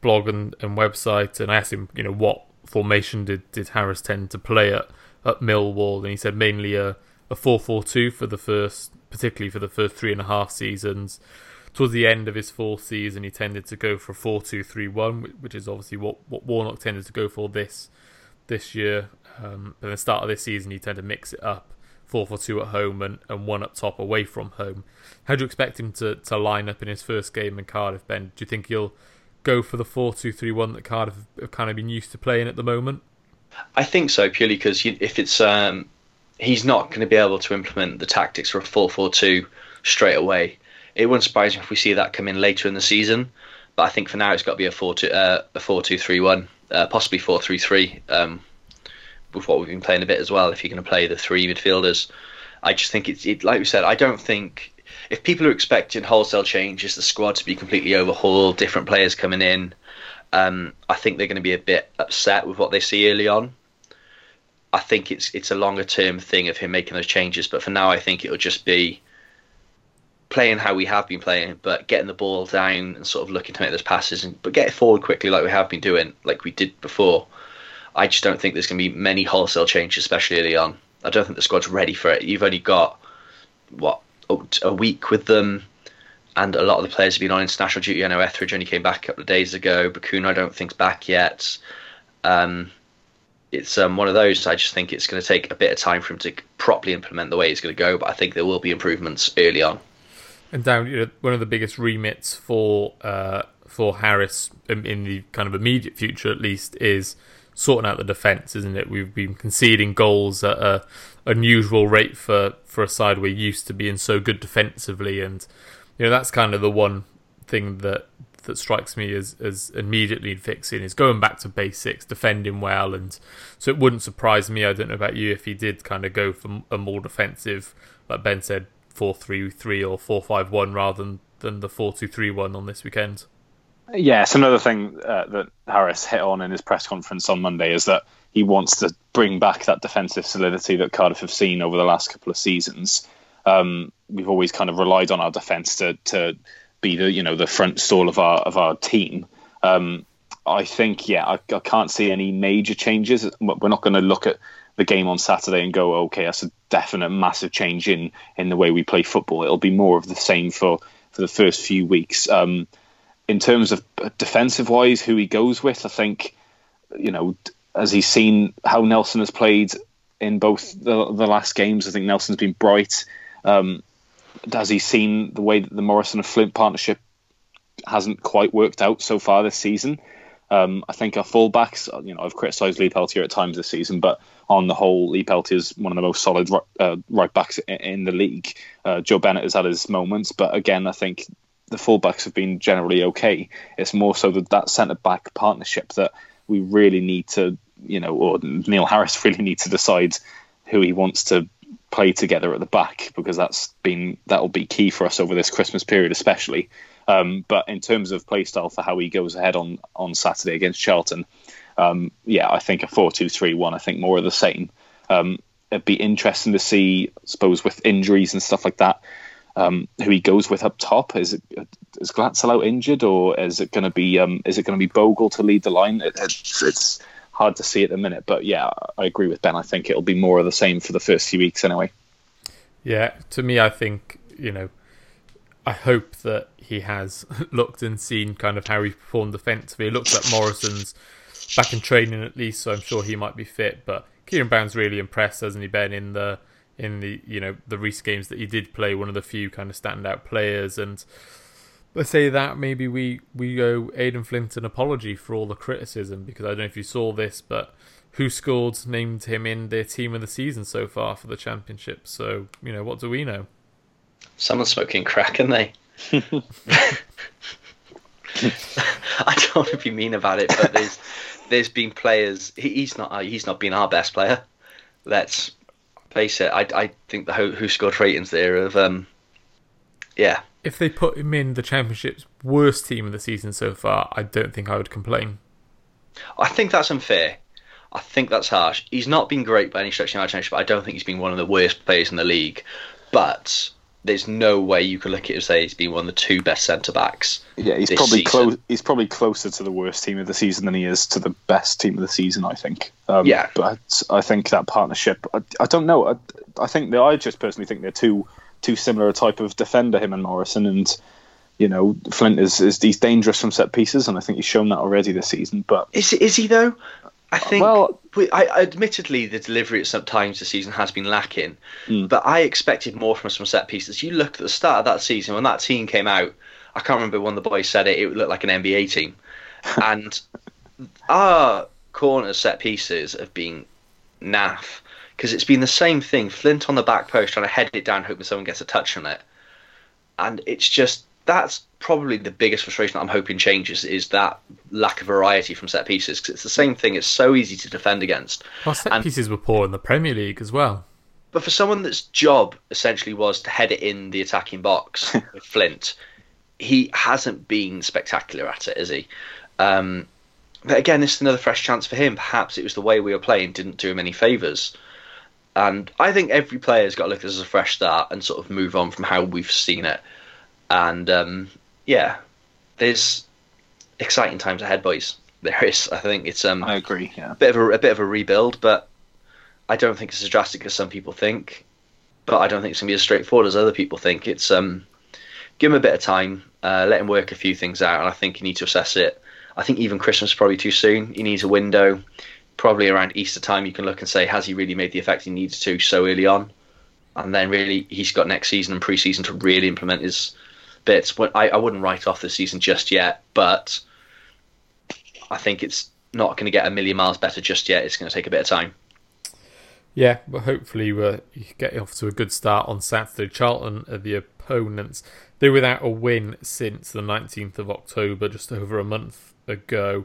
Speaker 1: blog and, and website, and I asked him, you know, what formation did, did Harris tend to play at at Millwall, and he said mainly a a four four two for the first, particularly for the first three and a half seasons towards the end of his fourth season, he tended to go for a four-two-three-one, which is obviously what, what Warnock tended to go for this this year. Um, but at the start of this season, he tended to mix it up, four-four-two at home and, and one up top away from home. How do you expect him to, to line up in his first game in Cardiff, Ben? Do you think he'll go for the four-two-three-one that Cardiff have kind of been used to playing at the moment?
Speaker 3: I think so purely because if it's um, he's not going to be able to implement the tactics for a four four two straight away. It wouldn't surprise me if we see that come in later in the season, but I think for now it's got to be a four two uh, a four two three one, uh, possibly four three three. Um, with what we've been playing a bit as well, if you're going to play the three midfielders, I just think it's it, like we said. I don't think if people are expecting wholesale changes, the squad to be completely overhauled, different players coming in, um, I think they're going to be a bit upset with what they see early on. I think it's it's a longer term thing of him making those changes, but for now, I think it'll just be playing how we have been playing, but getting the ball down and sort of looking to make those passes, and but get it forward quickly like we have been doing, like we did before. I just don't think there's going to be many wholesale changes, especially early on. I don't think the squad's ready for it. You've only got what a week with them, and a lot of the players have been on international duty. I know Etheridge only came back a couple of days ago. Bacuna, I don't think's back yet. Um, it's um, one of those. I just think it's going to take a bit of time for him to properly implement the way he's going to go. But I think there will be improvements early on.
Speaker 1: And down, you know, one of the biggest remits for uh, for Harris in, in the kind of immediate future, at least, is sorting out the defence, isn't it? We've been conceding goals at a unusual rate for, for a side we're used to being so good defensively, and you know that's kind of the one thing that that strikes me as as immediately fixing is going back to basics, defending well, and so it wouldn't surprise me. I don't know about you if he did kind of go for a more defensive, like Ben said, four three three or four five one rather than than the four two three one on this weekend.
Speaker 2: Yes, another thing uh, that Harris hit on in his press conference on Monday is that he wants to bring back that defensive solidity that Cardiff have seen over the last couple of seasons. Um, we've always kind of relied on our defence to to be the you know the front stall of our of our team. Um, I think, yeah, I, I can't see any major changes. We're not going to look at the game on Saturday and go, okay, that's a definite massive change in in the way we play football. It'll be more of the same for for the first few weeks. Um, in terms of defensive wise, who he goes with, I think, you know, as he's seen how Nelson has played in both the, the last games, I think Nelson's been bright. Um, has he seen the way that the Morrison and Flint partnership hasn't quite worked out so far this season? Um, I think our fullbacks, you know, I've criticised Lee Peltier at times this season, but on the whole, Lee Peltier is one of the most solid uh, right backs in the league. Uh, Joe Bennett has had his moments, but again, I think the fullbacks have been generally okay. It's more so that that centre back partnership that we really need to, you know, or Neil Harris really needs to decide who he wants to play together at the back because that's been that will be key for us over this Christmas period, especially. Um, but in terms of play style for how he goes ahead on on Saturday against Charlton, um, yeah, I think a four-two-three-one. I think more of the same. Um, it'd be interesting to see, I suppose, with injuries and stuff like that, um, who he goes with up top. Is it is Glatzel out injured, or is it going to be um, is it going to be Bogle to lead the line? It, it's, it's hard to see at the minute, but yeah, I agree with Ben. I think it'll be more of the same for the first few weeks anyway.
Speaker 1: Yeah, to me, I think you know, I hope that he has looked and seen kind of how he performed defensively. It looks like Morrison's back in training at least, so I'm sure he might be fit. But Ciaron Brown's really impressed, hasn't he, Ben? In the in the you know the Reese games that he did play, one of the few kind of standout players. And let's say that maybe we we owe Aden Flint an apology for all the criticism because I don't know if you saw this, but WhoScored named him in their team of the season so far for the championship. So you know what do we know?
Speaker 3: Someone's smoking crack, and they. I don't want to be mean about it, but there's there's been players. He, he's not he's not been our best player. Let's face it. I, I think the who, WhoScored ratings there of um yeah.
Speaker 1: If they put him in the championship's worst team of the season so far, I don't think I would complain.
Speaker 3: I think that's unfair. I think that's harsh. He's not been great by any stretch of the imagination, but I don't think he's been one of the worst players in the league. But there's no way you could look at it and say he's been one of the two best centre backs.
Speaker 2: Yeah, he's probably close. He's probably closer to the worst team of the season than he is to the best team of the season. I think.
Speaker 3: Um, yeah,
Speaker 2: but I think that partnership. I, I don't know. I, I think that I just personally think they're too too similar a type of defender, him and Morrison, and you know Flint is, is he's dangerous from set pieces, and I think he's shown that already this season. But
Speaker 3: is is he though? I think. Well, I, admittedly, the delivery at some times this season has been lacking, mm. but I expected more from some set pieces. You look at the start of that season when that team came out. I can't remember when the boys said it. It looked like an NBA team, and our corner set pieces have been naff because it's been the same thing. Flint on the back post trying to head it down, hoping someone gets a touch on it, and it's just that's probably the biggest frustration that I'm hoping changes is that lack of variety from set pieces because it's the same thing. It's so easy to defend against.
Speaker 1: Well, set and, pieces were poor in the Premier League as well.
Speaker 3: But for someone that's job essentially was to head it in the attacking box with Flint, he hasn't been spectacular at it, is he? Um, but again, this is another fresh chance for him. Perhaps it was the way we were playing didn't do him any favours. And I think every player's got to look at this as a fresh start and sort of move on from how we've seen it and um, yeah, there's exciting times ahead, boys. There is. I think it's. Um,
Speaker 2: I agree. Yeah.
Speaker 3: A bit of a, a bit of a rebuild, but I don't think it's as drastic as some people think. But I don't think it's gonna be as straightforward as other people think. It's um, give him a bit of time, uh, let him work a few things out, and I think you need to assess it. I think even Christmas is probably too soon. He needs a window. Probably around Easter time, you can look and say, has he really made the effect he needs to so early on? And then really, he's got next season and pre-season to really implement his bits. But I, I wouldn't write off the season just yet, but I think it's not going to get a million miles better just yet. It's going to take a bit of time.
Speaker 1: Yeah, but hopefully we're getting off to a good start on Saturday. Charlton are the opponents. They're without a win since the 19th of October, just over a month ago.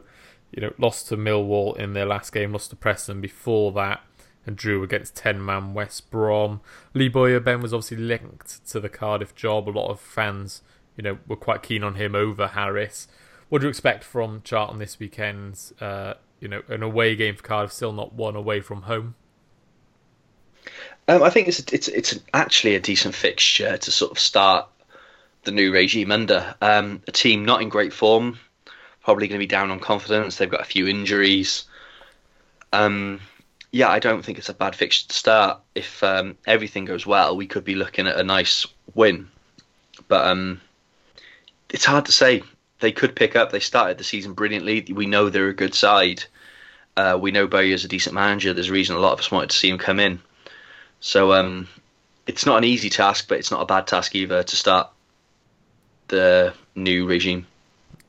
Speaker 1: You know, lost to Millwall in their last game, lost to Preston before that, and drew against 10 man West Brom. Lee Bowyer Ben was obviously linked to the Cardiff job. A lot of fans you know, were quite keen on him over Harris. What do you expect from Charlton this weekend? Uh, you know, an away game for Cardiff, still not one away from home.
Speaker 3: Um, I think it's it's it's actually a decent fixture to sort of start the new regime under um, a team not in great form. Probably going to be down on confidence. They've got a few injuries. Um, yeah, I don't think it's a bad fixture to start. If um, everything goes well, we could be looking at a nice win. But um, it's hard to say. They could pick up. They started the season brilliantly. We know they're a good side. Uh, we know Bowyer's a decent manager. There's a reason a lot of us wanted to see him come in. So um, it's not an easy task, but it's not a bad task either to start the new regime.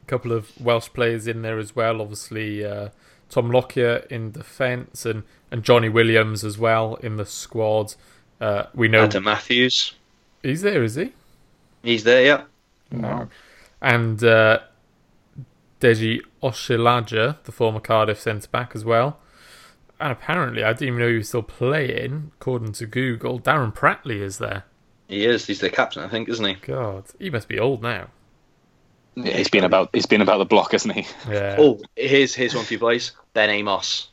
Speaker 1: Couple of Welsh players in there as well. Obviously, uh, Tom Lockyer in defence and, and Jonny Williams as well in the squad. Uh, we know
Speaker 3: Adam Matthews.
Speaker 1: He's there, is he?
Speaker 3: He's there, yeah.
Speaker 1: Wow. And uh, Deji Oshilaja, the former Cardiff centre back as well. And apparently, I didn't even know he was still playing. According to Google, Darren Pratley is there.
Speaker 3: He is. He's the captain, I think, isn't he?
Speaker 1: God, he must be old now.
Speaker 2: Yeah, he's been about he's been about the block, hasn't he?
Speaker 1: Yeah.
Speaker 3: Oh, here's here's one for you boys. Ben Amos.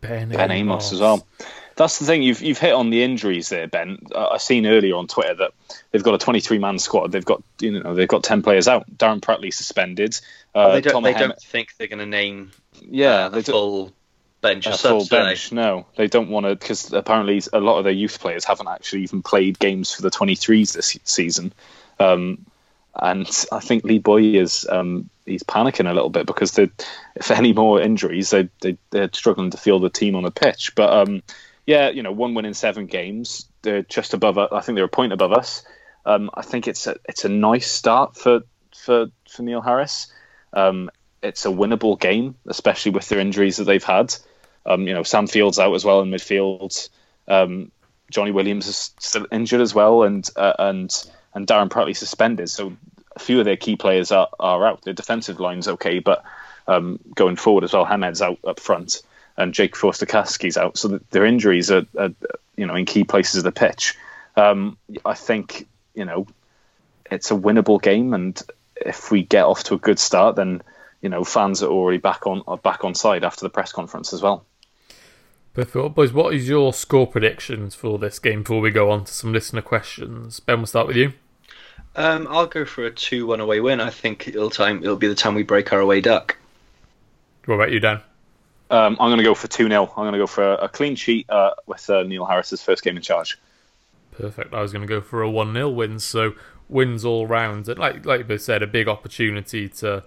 Speaker 1: Ben,
Speaker 2: Ben Amos as well. That's the thing you've you've hit on the injuries there, Ben. Uh, I seen earlier on Twitter that they've got a 23 man squad. They've got you know they've got 10 players out. Darren Pratley suspended. Uh,
Speaker 3: they don't.
Speaker 2: Tom
Speaker 3: They
Speaker 2: Hem-
Speaker 3: don't think they're going to name
Speaker 2: yeah,
Speaker 3: uh,
Speaker 2: they
Speaker 3: a
Speaker 2: do-
Speaker 3: full bench of
Speaker 2: a full
Speaker 3: subs. do they?
Speaker 2: bench. No, they don't want to because apparently a lot of their youth players haven't actually even played games for the 23s this season. Um, and I think Lee Bowyer is um, he's panicking a little bit because they, if any more injuries, they, they they're struggling to field the team on the pitch. But um, yeah, you know, one win in seven games. They're just above. I think they're a point above us. Um, I think it's a it's a nice start for for for Neil Harris. Um, it's a winnable game, especially with their injuries that they've had. Um, you know, Sam Field's out as well in midfield. Um, Jonny Williams is still injured as well, and uh, and and Darren Pratley suspended. So a few of their key players are, are out. Their defensive line's okay, but um, going forward as well, Hamed's out up front, and Jake Forster-Caskey's out. So their injuries are, are, you know, in key places of the pitch. Um, I think you know it's a winnable game, and if we get off to a good start, then you know fans are already back on are back on side after the press conference as well.
Speaker 1: Perfect. Boys, what is your score predictions for this game before we go on to some listener questions? Ben, we'll start with you.
Speaker 3: Um, I'll go for a two-one away win. I think it'll time it'll be the time we break our away duck.
Speaker 1: What about you, Dan?
Speaker 2: Um, I'm going to go for 2 0. I'm going to go for a, a clean sheet uh, with uh, Neil Harris's first game in charge.
Speaker 1: Perfect. I was going to go for a 1 0 win, so wins all round. And like like you said, a big opportunity to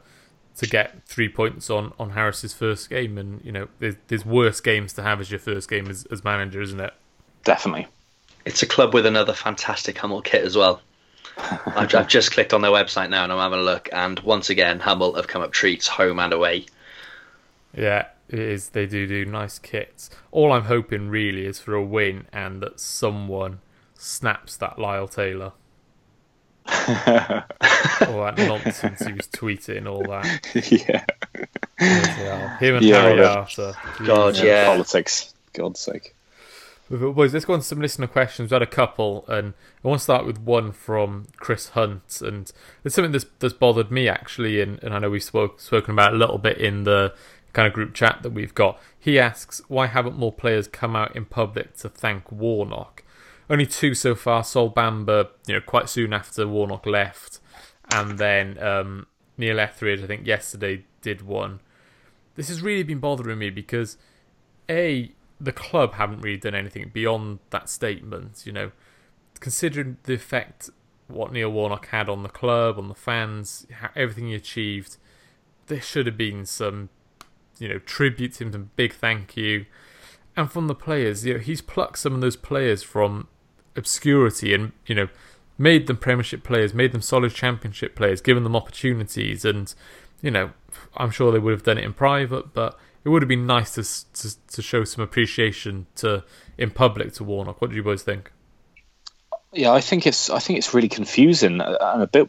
Speaker 1: to get three points on, on Harris's first game. And, you know, there's, there's worse games to have as your first game as, as manager, isn't it?
Speaker 2: Definitely.
Speaker 3: It's a club with another fantastic Hummel kit as well. I've, I've just clicked on their website now and I'm having a look, and once again, Hummel have come up treats home and away.
Speaker 1: Yeah, it is. They do do nice kits. All I'm hoping really is for a win and that someone snaps that Lyle Taylor. all that nonsense he was tweeting, all that.
Speaker 2: yeah.
Speaker 1: Him and
Speaker 2: Yeah,
Speaker 1: Harry
Speaker 2: well,
Speaker 1: Arter.
Speaker 3: God,
Speaker 1: Jesus.
Speaker 3: yeah.
Speaker 2: Politics. God's sake.
Speaker 1: Boys, let's go on to some listener questions. We had a couple, and I want to start with one from Chris Hunt, and it's something that's, that's bothered me actually, and, and I know we've spoke, spoken about a little bit in the kind of group chat that we've got. He asks, why haven't more players come out in public to thank Warnock? Only two so far. Sol Bamba, you know, quite soon after Warnock left, and then um, Neil Etheridge, I think yesterday did one. This has really been bothering me because a the club haven't really done anything beyond that statement. You know, considering the effect what Neil Warnock had on the club, on the fans, everything he achieved, there should have been some, you know, tribute to him, some big thank you, and from the players. You know, he's plucked some of those players from obscurity and you know made them Premiership players, made them solid Championship players, given them opportunities, and you know, I'm sure they would have done it in private, but it would have been nice to to, to show some appreciation to in public to Warnock. What do you boys think?
Speaker 2: Yeah, I think it's I think it's really confusing and a bit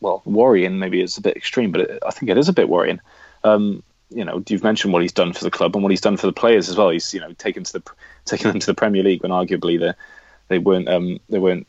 Speaker 2: well worrying. Maybe it's a bit extreme, but it, I think it is a bit worrying. Um, you know, you've mentioned what he's done for the club and what he's done for the players as well. He's you know taken to the taken them to the Premier League when arguably they they weren't um, they weren't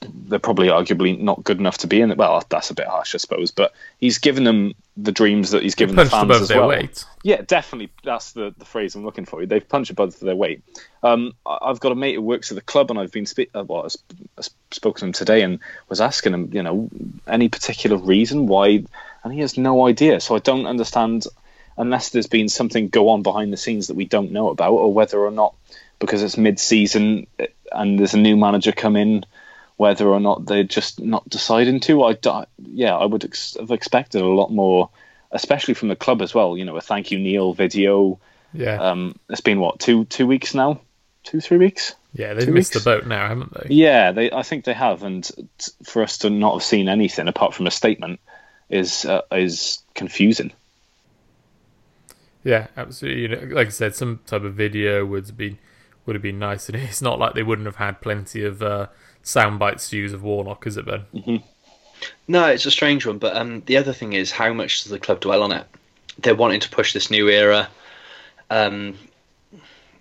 Speaker 2: they're probably arguably not good enough to be in it. Well, that's a bit harsh, I suppose, but he's given them the dreams that he's given the fans
Speaker 1: above
Speaker 2: as
Speaker 1: their
Speaker 2: well.
Speaker 1: weight.
Speaker 2: Yeah, definitely. That's the, the phrase I'm looking for. They've punched above their weight. Um, I've got a mate who works at the club, and I've been spe- uh, well, I sp- I spoke to him today and was asking him, you know, any particular reason why and he has no idea. So I don't understand unless there's been something go on behind the scenes that we don't know about, or whether or not because it's mid-season and there's a new manager come in, whether or not they're just not deciding to. I yeah, I would ex- have expected a lot more, especially from the club as well. You know, a thank you Neil video.
Speaker 1: Yeah.
Speaker 2: Um, it's been what two two weeks now, two three weeks.
Speaker 1: Yeah, they've
Speaker 2: Two
Speaker 1: missed
Speaker 2: weeks?
Speaker 1: the boat now, haven't they?
Speaker 2: Yeah, they. I think they have, and for us to not have seen anything apart from a statement is uh, is confusing.
Speaker 1: Yeah, absolutely. You know, like I said, some type of video would have been would have been nice, and it's not like they wouldn't have had plenty of uh, sound bites to use of Warnock, is it, Ben?
Speaker 3: No, it's a strange one. But um, the other thing is, how much does the club dwell on it? They're wanting to push this new era. Um,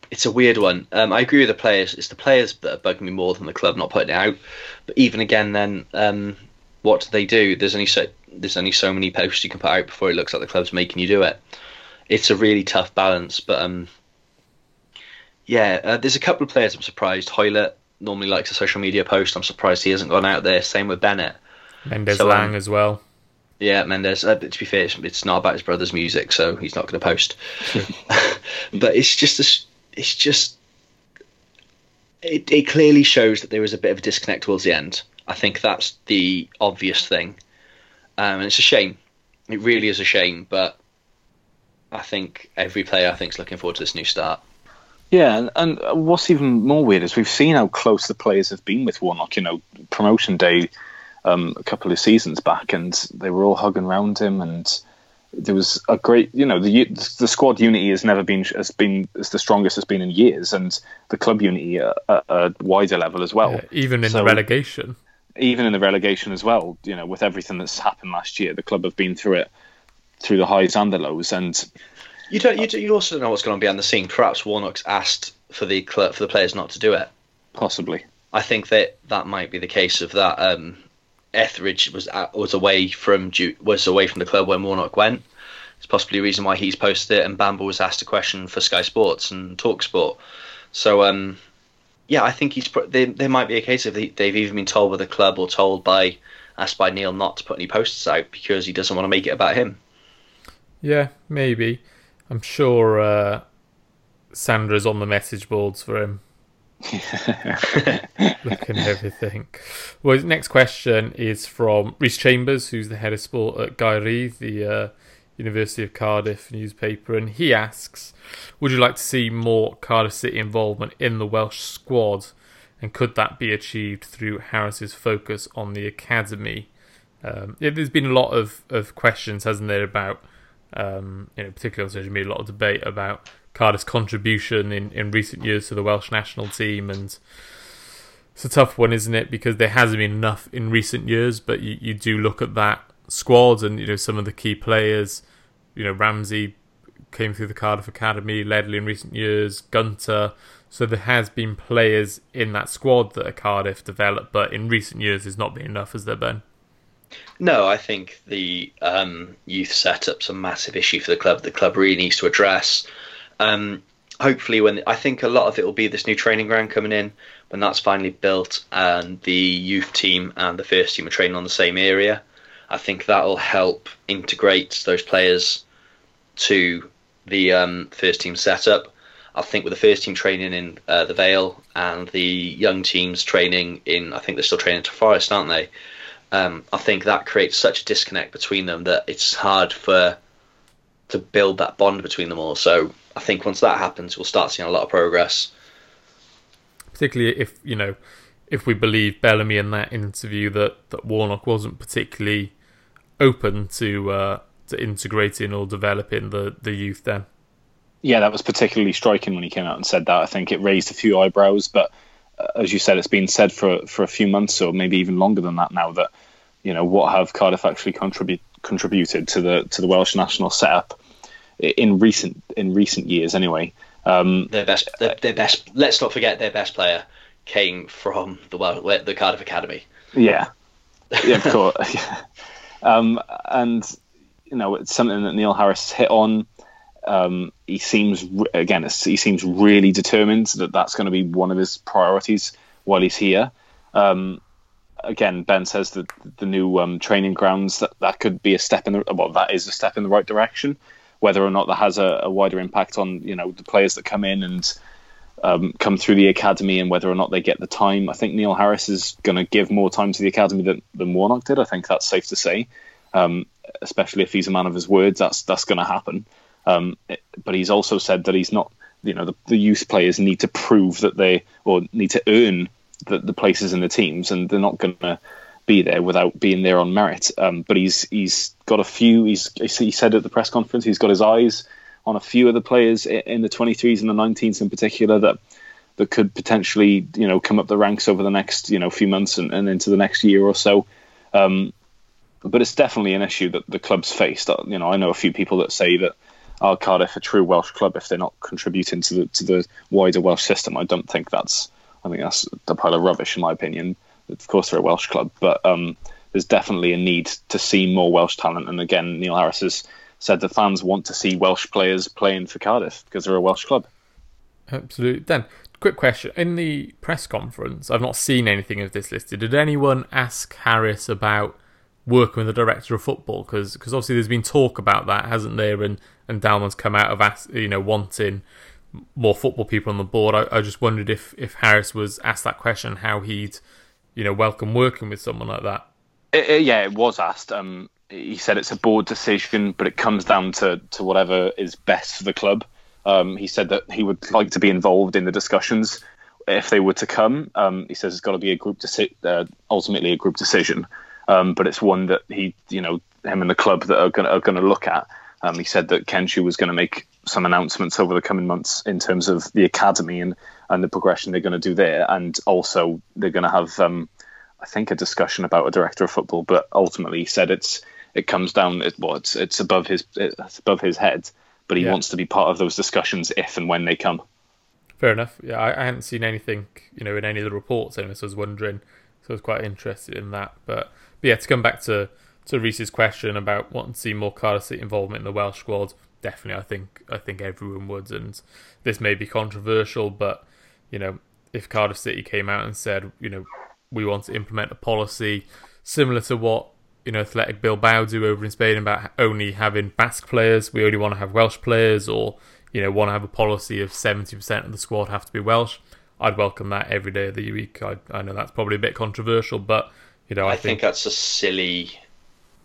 Speaker 3: it's a weird one. Um, I agree with the players. It's the players that are bugging me more than the club not putting it out. But even again, then um, what do they do? There's only so there's only so many posts you can put out before it looks like the club's making you do it. It's a really tough balance. But um, yeah, uh, there's a couple of players I'm surprised. Hoylett normally likes a social media post. I'm surprised he hasn't gone out there. Same with Bennett.
Speaker 1: Mendes
Speaker 3: So, um,
Speaker 1: Lang as well.
Speaker 3: Yeah, Mendes. Uh, to be fair, it's, it's not about his brother's music, so he's not going to post. but it's just a it's just it, it clearly shows that there was a bit of a disconnect towards the end. I think that's the obvious thing, um, and it's a shame. It really is a shame, but I think every player I think is looking forward to this new start.
Speaker 2: Yeah, and, and what's even more weird is we've seen how close the players have been with Warnock. You know, promotion day um, a couple of seasons back, and they were all hugging around him, and there was a great, you know, the the squad unity has never been has been as the strongest it's been in years, and the club unity at, at a wider level as well.
Speaker 1: Yeah, even in
Speaker 2: so-
Speaker 1: the relegation.
Speaker 2: Even in the relegation as well, you know, with everything that's happened last year, the club have been through it, through the highs and the lows, and
Speaker 3: You don't. You, do- you also don't know what's going on behind the scene. Perhaps Warnock's asked for the cl- for the players not to do it.
Speaker 2: possibly.
Speaker 3: I think that that might be the case of that. Um, Etheridge was at, was away from was away from the club when Warnock went. It's possibly a reason why he's posted it. And Bamba was asked a question for Sky Sports and Talksport. So um, yeah, I think he's. pro- There, there might be a case of they, they've even been told by the club or told by asked by Neil not to put any posts out because he doesn't want to make it about him.
Speaker 1: Yeah, maybe. I'm sure uh, Sandra's on the message boards for him. Looking everything. Well, his next question is from Rhys Chambers, who's the head of sport at Gair Rhydd, the uh, University of Cardiff newspaper, and he asks, "Would you like to see more Cardiff City involvement in the Welsh squad, and could that be achieved through Harris's focus on the academy?" Um, yeah, there's been a lot of, of questions, hasn't there, about um, you know, particularly on social media, a lot of debate about Cardiff's contribution in, in recent years to the Welsh national team, and it's a tough one, isn't it? Because there hasn't been enough in recent years, but you, you do look at that squad and you know some of the key players. You know, Ramsey came through the Cardiff Academy, Ledley in recent years, Gunter. So there has been players in that squad that are Cardiff developed, but in recent years there's not been enough, has there been?
Speaker 3: No, I think the um, youth setup's a massive issue for the club. The club really needs to address. Um, hopefully, when I think a lot of it will be this new training ground coming in when that's finally built, and the youth team and the first team are training on the same area. I think that will help integrate those players to the um, first team setup. I think with the first team training in uh, the Vale and the young teams training in, I think they're still training to Forest, aren't they? Um, I think that creates such a disconnect between them that it's hard for to build that bond between them all. So I think once that happens, we'll start seeing a lot of progress.
Speaker 1: particularly if you know if we believe Bellamy in that interview that, that Warnock wasn't particularly open to uh, to integrating or developing the, the youth then.
Speaker 2: yeah, that was particularly striking when he came out and said that. I think it raised a few eyebrows, but as you said, it's been said for for a few months or maybe even longer than that now. That you know what have Cardiff actually contribute contributed to the to the Welsh national setup in recent in recent years anyway. Um,
Speaker 3: Their best, their, their best. Let's not forget their best player came from the Wel- the Cardiff Academy.
Speaker 2: yeah, yeah, of course. Yeah. Um, and you know, it's something that Neil Harris hit on. Um, he seems again, he seems really determined that that's going to be one of his priorities while he's here. Um, again, Ben says that the new um, training grounds that that could be a step in the well, that is a step in the right direction. Whether or not that has a, a wider impact on you know the players that come in and um, come through the academy and whether or not they get the time, I think Neil Harris is going to give more time to the academy than, than Warnock did. I think that's safe to say, um, especially if he's a man of his words. That's that's going to happen. Um, but he's also said that he's not. You know, the, the youth players need to prove that they or need to earn the, the places in the teams, and they're not going to be there without being there on merit. Um, but he's he's got a few. He's he said at the press conference he's got his eyes on a few of the players in the 23s and the 19s in particular that that could potentially you know come up the ranks over the next you know few months and, and into the next year or so. Um, but it's definitely an issue that the club's faced. Uh, you know, I know a few people that say that are Cardiff a true Welsh club if they're not contributing to the to the wider Welsh system? I don't think that's I think that's a pile of rubbish in my opinion. Of course, they're a Welsh club, but um, there's definitely a need to see more Welsh talent. And again, Neil Harris has said the fans want to see Welsh players playing for Cardiff because they're a Welsh club.
Speaker 1: Absolutely. Then, quick question: in the press conference, I've not seen anything of this listed. Did anyone ask Harris about? working with the director of football because obviously there's been talk about that hasn't there and and Dalman's come out of ask, you know wanting more football people on the board. I, I, just wondered if if Harris was asked that question, how he'd you know welcome working with someone like that.
Speaker 2: It, it, yeah, it was asked. Um, he said it's a board decision, but it comes down to to whatever is best for the club. Um, he said that he would like to be involved in the discussions if they were to come. Um, he says it's got to be a group deci- uh, ultimately a group decision, um, but it's one that he, you know, him and the club that are going to look at. Um, he said that Ken Choo was going to make some announcements over the coming months in terms of the academy and, and the progression they're going to do there, and also they're going to have, um, I think, a discussion about a director of football. But ultimately, he said it's it comes down, it, well, it's it's above his it's above his head, but he yeah. wants to be part of those discussions if and when they come.
Speaker 1: Fair enough. Yeah, I, I hadn't seen anything, you know, in any of the reports, and so I was wondering. So I was quite interested in that. But, but yeah, to come back to to Rhys's question about wanting to see more Cardiff City involvement in the Welsh squad, definitely, I think I think everyone would, and this may be controversial, but you know, if Cardiff City came out and said, you know, we want to implement a policy similar to what you know Athletic Bilbao do over in Spain about only having Basque players, we only want to have Welsh players, or you know, want to have a policy of seventy percent of the squad have to be Welsh. I'd welcome that every day of the week. I, I know that's probably a bit controversial, but you know, I,
Speaker 3: I
Speaker 1: think,
Speaker 3: think that's a silly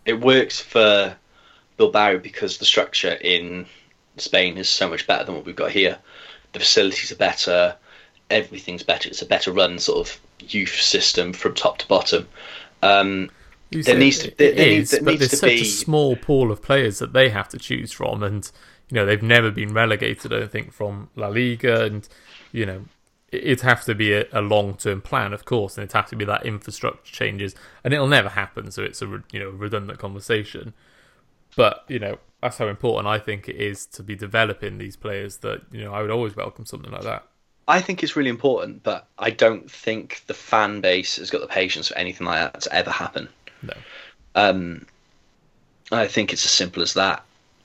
Speaker 3: it works for Bilbao because the structure in Spain is so much better than what we've got here. The facilities are better, everything's better. It's a better run sort of youth system from top to bottom. Um, there needs to, there, there
Speaker 1: is,
Speaker 3: needs,
Speaker 1: but there's such
Speaker 3: be...
Speaker 1: a small pool of players that they have to choose from, and you know they've never been relegated. I don't think from La Liga, and you know it'd have to be a, a long term plan, of course, and it'd have to be that infrastructure changes, and it'll never happen. So it's a you know redundant conversation. But you know that's how important I think it is to be developing these players. That you know I would always welcome something like that.
Speaker 3: I think it's really important, but I don't think the fan base has got the patience for anything like that to ever happen.
Speaker 1: No.
Speaker 3: Um, I think it's as simple as that.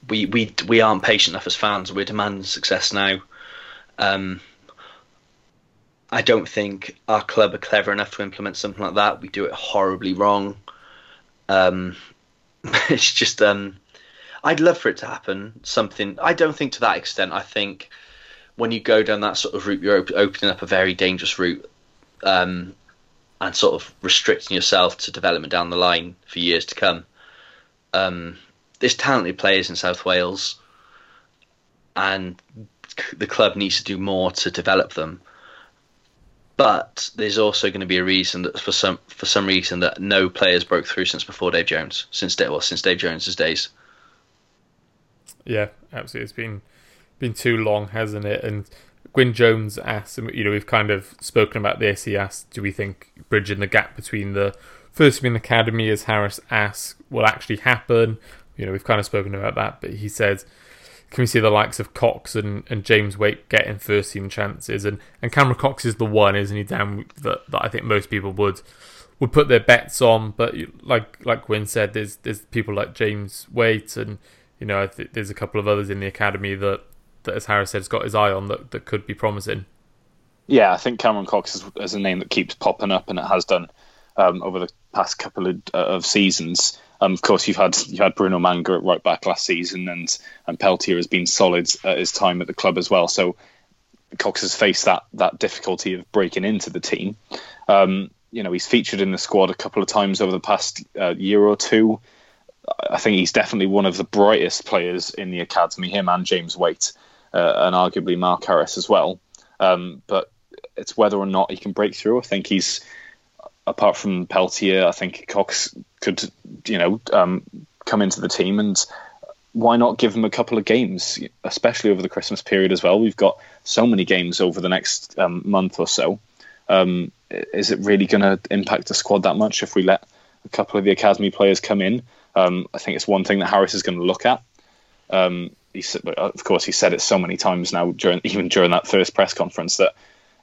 Speaker 3: We we we aren't patient enough as fans. We're demanding success now. Um, I don't think our club are clever enough to implement something like that. We do it horribly wrong. Um, it's just um, I'd love for it to happen. Something I don't think to that extent. I think when you go down that sort of route, you're op- opening up a very dangerous route, um, and sort of restricting yourself to development down the line for years to come. Um, there's talented players in South Wales, and the club needs to do more to develop them. But there's also going to be a reason that for some for some reason that no players broke through since before Dave Jones, since well since Dave Jones's days.
Speaker 1: Yeah, absolutely. It's been been too long, hasn't it? And Gwyn Jones asked, you know, we've kind of spoken about this. He asked, do we think bridging the gap between the first team and academy, as Harris asked, will actually happen? You know, we've kind of spoken about that, but he said can we see the likes of Coxe and, and James Waite getting first team chances? And, and Cameron Coxe is the one, isn't he, Dan, that, that I think most people would would put their bets on. But like like Gwyn said, there's there's people like James Waite and you know there's a couple of others in the academy that, that as Harris said, has got his eye on that, that could be promising.
Speaker 2: Yeah, I think Cameron Coxe is, is a name that keeps popping up, and it has done um, over the past couple of, uh, of seasons. Um, of course, you've had you had Bruno Manga at right back last season, and and Peltier has been solid at his time at the club as well. So Coxe has faced that that difficulty of breaking into the team. Um, you know, he's featured in the squad a couple of times over the past uh, year or two. I think he's definitely one of the brightest players in the academy. Him and James Waite, uh, and arguably Mark Harris as well. Um, but it's whether or not he can break through. I think he's apart from Peltier, I think Coxe could, you know, um, come into the team and why not give him a couple of games, especially over the Christmas period as well. We've got so many games over the next um, month or so. Um, is it really going to impact the squad that much if we let a couple of the academy players come in? Um, I think it's one thing that Harris is going to look at. Um, he said, of course, he said it so many times now, during even during that first press conference, that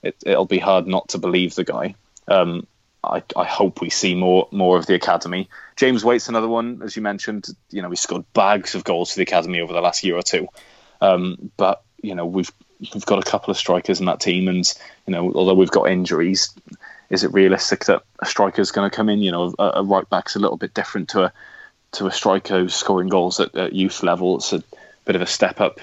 Speaker 2: it, will be hard not to believe the guy. I, I, hope we see more more of the academy. James Waite's another one, as you mentioned. You know, he scored bags of goals for the academy over the last year or two. Um, but you know, we've we've got a couple of strikers in that team, and you know, although we've got injuries, is it realistic that a striker is going to come in? You know, a, a, right back's a little bit different to a to a striker who's scoring goals at, at youth level. It's a bit of a step up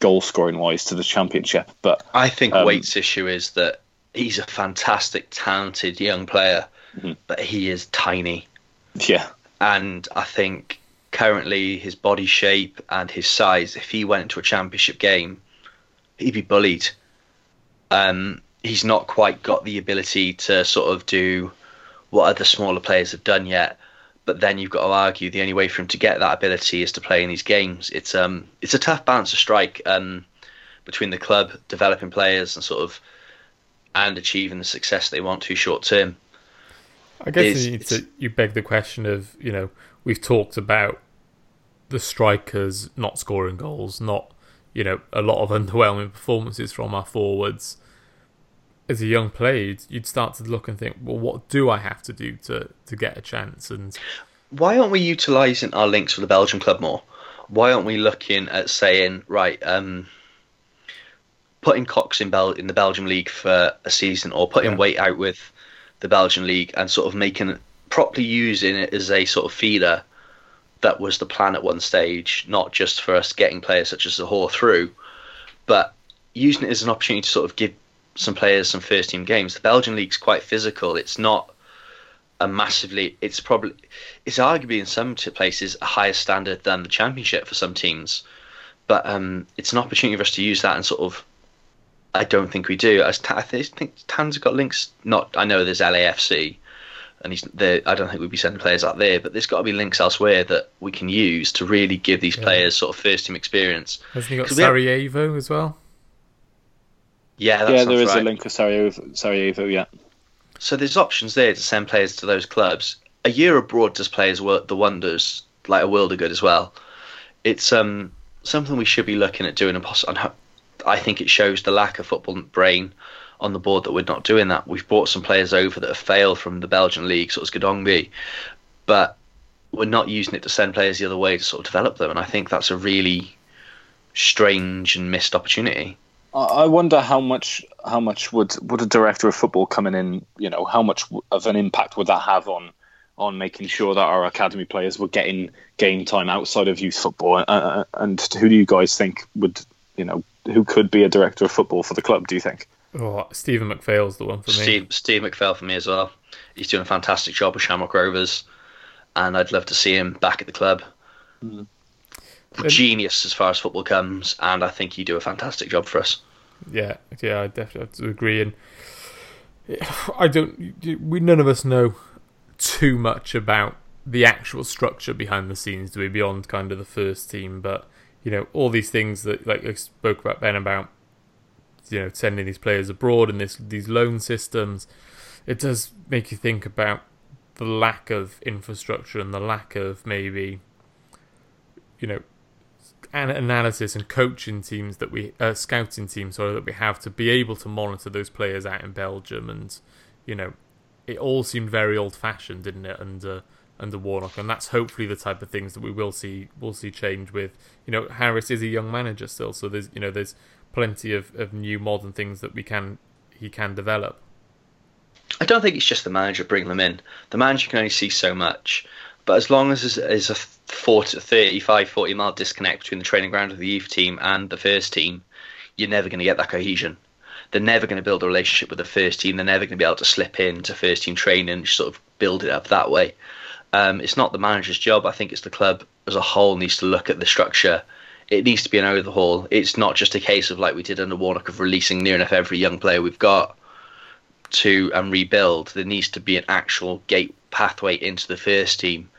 Speaker 2: goal scoring wise to the championship. But
Speaker 3: I think um, Waite's issue is that he's a fantastic, talented young player, mm-hmm. but he is tiny.
Speaker 2: Yeah.
Speaker 3: And I think currently his body shape and his size, if he went into a championship game, he'd be bullied. Um, he's not quite got the ability to sort of do what other smaller players have done yet. But then you've got to argue the only way for him to get that ability is to play in these games. It's um it's a tough balance to strike um between the club developing players and sort of and achieving the success they want to short term.
Speaker 1: I guess you, to, you beg the question of you know we've talked about the strikers not scoring goals, not you know a lot of underwhelming performances from our forwards. As a young player, you'd start to look and think, well, what do I have to do to to get a chance? And
Speaker 3: why aren't we utilising our links with the Belgian club more? Why aren't we looking at saying, right, um, putting Coxe in Bel- in the Belgian league for a season, or putting yeah. Waite out with the Belgian league, and sort of making properly using it as a sort of feeder. That was the plan at one stage, not just for us getting players such as Zohore through, but using it as an opportunity to sort of give some players some first team games. The Belgian league's quite physical. It's not a massively. It's probably it's arguably in some places a higher standard than the championship for some teams, but um, it's an opportunity for us to use that and sort of I don't think we do. I, think Tan's got links. Not I know there's LAFC, and he's there. I don't think we'd be sending players out there, but there's got to be links elsewhere that we can use to really give these yeah. players sort of first team experience.
Speaker 1: Hasn't he got Sarajevo have, as well?
Speaker 3: Yeah,
Speaker 2: yeah, there is
Speaker 3: right.
Speaker 2: a link with Sarajevo. Sarajevo, yeah.
Speaker 3: So there's options there to send players to those clubs. A year abroad does players work the wonders, like a world of good as well. It's um something we should be looking at doing. And I think it shows the lack of football brain on the board that we're not doing that. We've brought some players over that have failed from the Belgian league, such as Gedongbi, but we're not using it to send players the other way to sort of develop them. And I think that's a really strange and missed opportunity.
Speaker 2: I wonder how much how much would would a director of football coming in, you know, how much of an impact would that have on on making sure that our academy players were getting game time outside of youth football? Uh and who do you guys think would, you know, who could be a director of football for the club? Do you think?
Speaker 1: Oh, Stephen McPhail's the one for me.
Speaker 3: Steve, Steve McPhail for me as well. He's doing a fantastic job with Shamrock Rovers, and I'd love to see him back at the club. Mm. Genius as far as football comes, and I think he'd do a fantastic job for us.
Speaker 1: Yeah, yeah, I definitely have to agree. And I don't, we none of us know too much about the actual structure behind the scenes, do we? Beyond kind of the first team, but you know all these things that like I spoke about Ben about you know sending these players abroad and this these loan systems. It does make you think about the lack of infrastructure and the lack of maybe you know an analysis and coaching teams that we uh, scouting teams sorry that we have to be able to monitor those players out in Belgium. And you know it all seemed very old fashioned didn't it? Under under Warnock, and that's hopefully the type of things that we will see will see change with. You know, Harris is a young manager still, so there's you know there's plenty of, of new modern things that we can he can develop.
Speaker 3: I don't think it's just the manager bringing them in. The manager can only see so much. But as long as there's a 40, 35, 40 mile disconnect between the training ground of the youth team and the first team, you're never going to get that cohesion. They're never going to build a relationship with the first team. They're never going to be able to slip into first team training and sort of build it up that way. Um, it's not the manager's job. I think it's the club as a whole needs to look at the structure. It needs to be an overhaul. It's not just a case of like we did under Warnock of releasing near enough every young player we've got to and rebuild. There needs to be an actual gate pathway into the first team.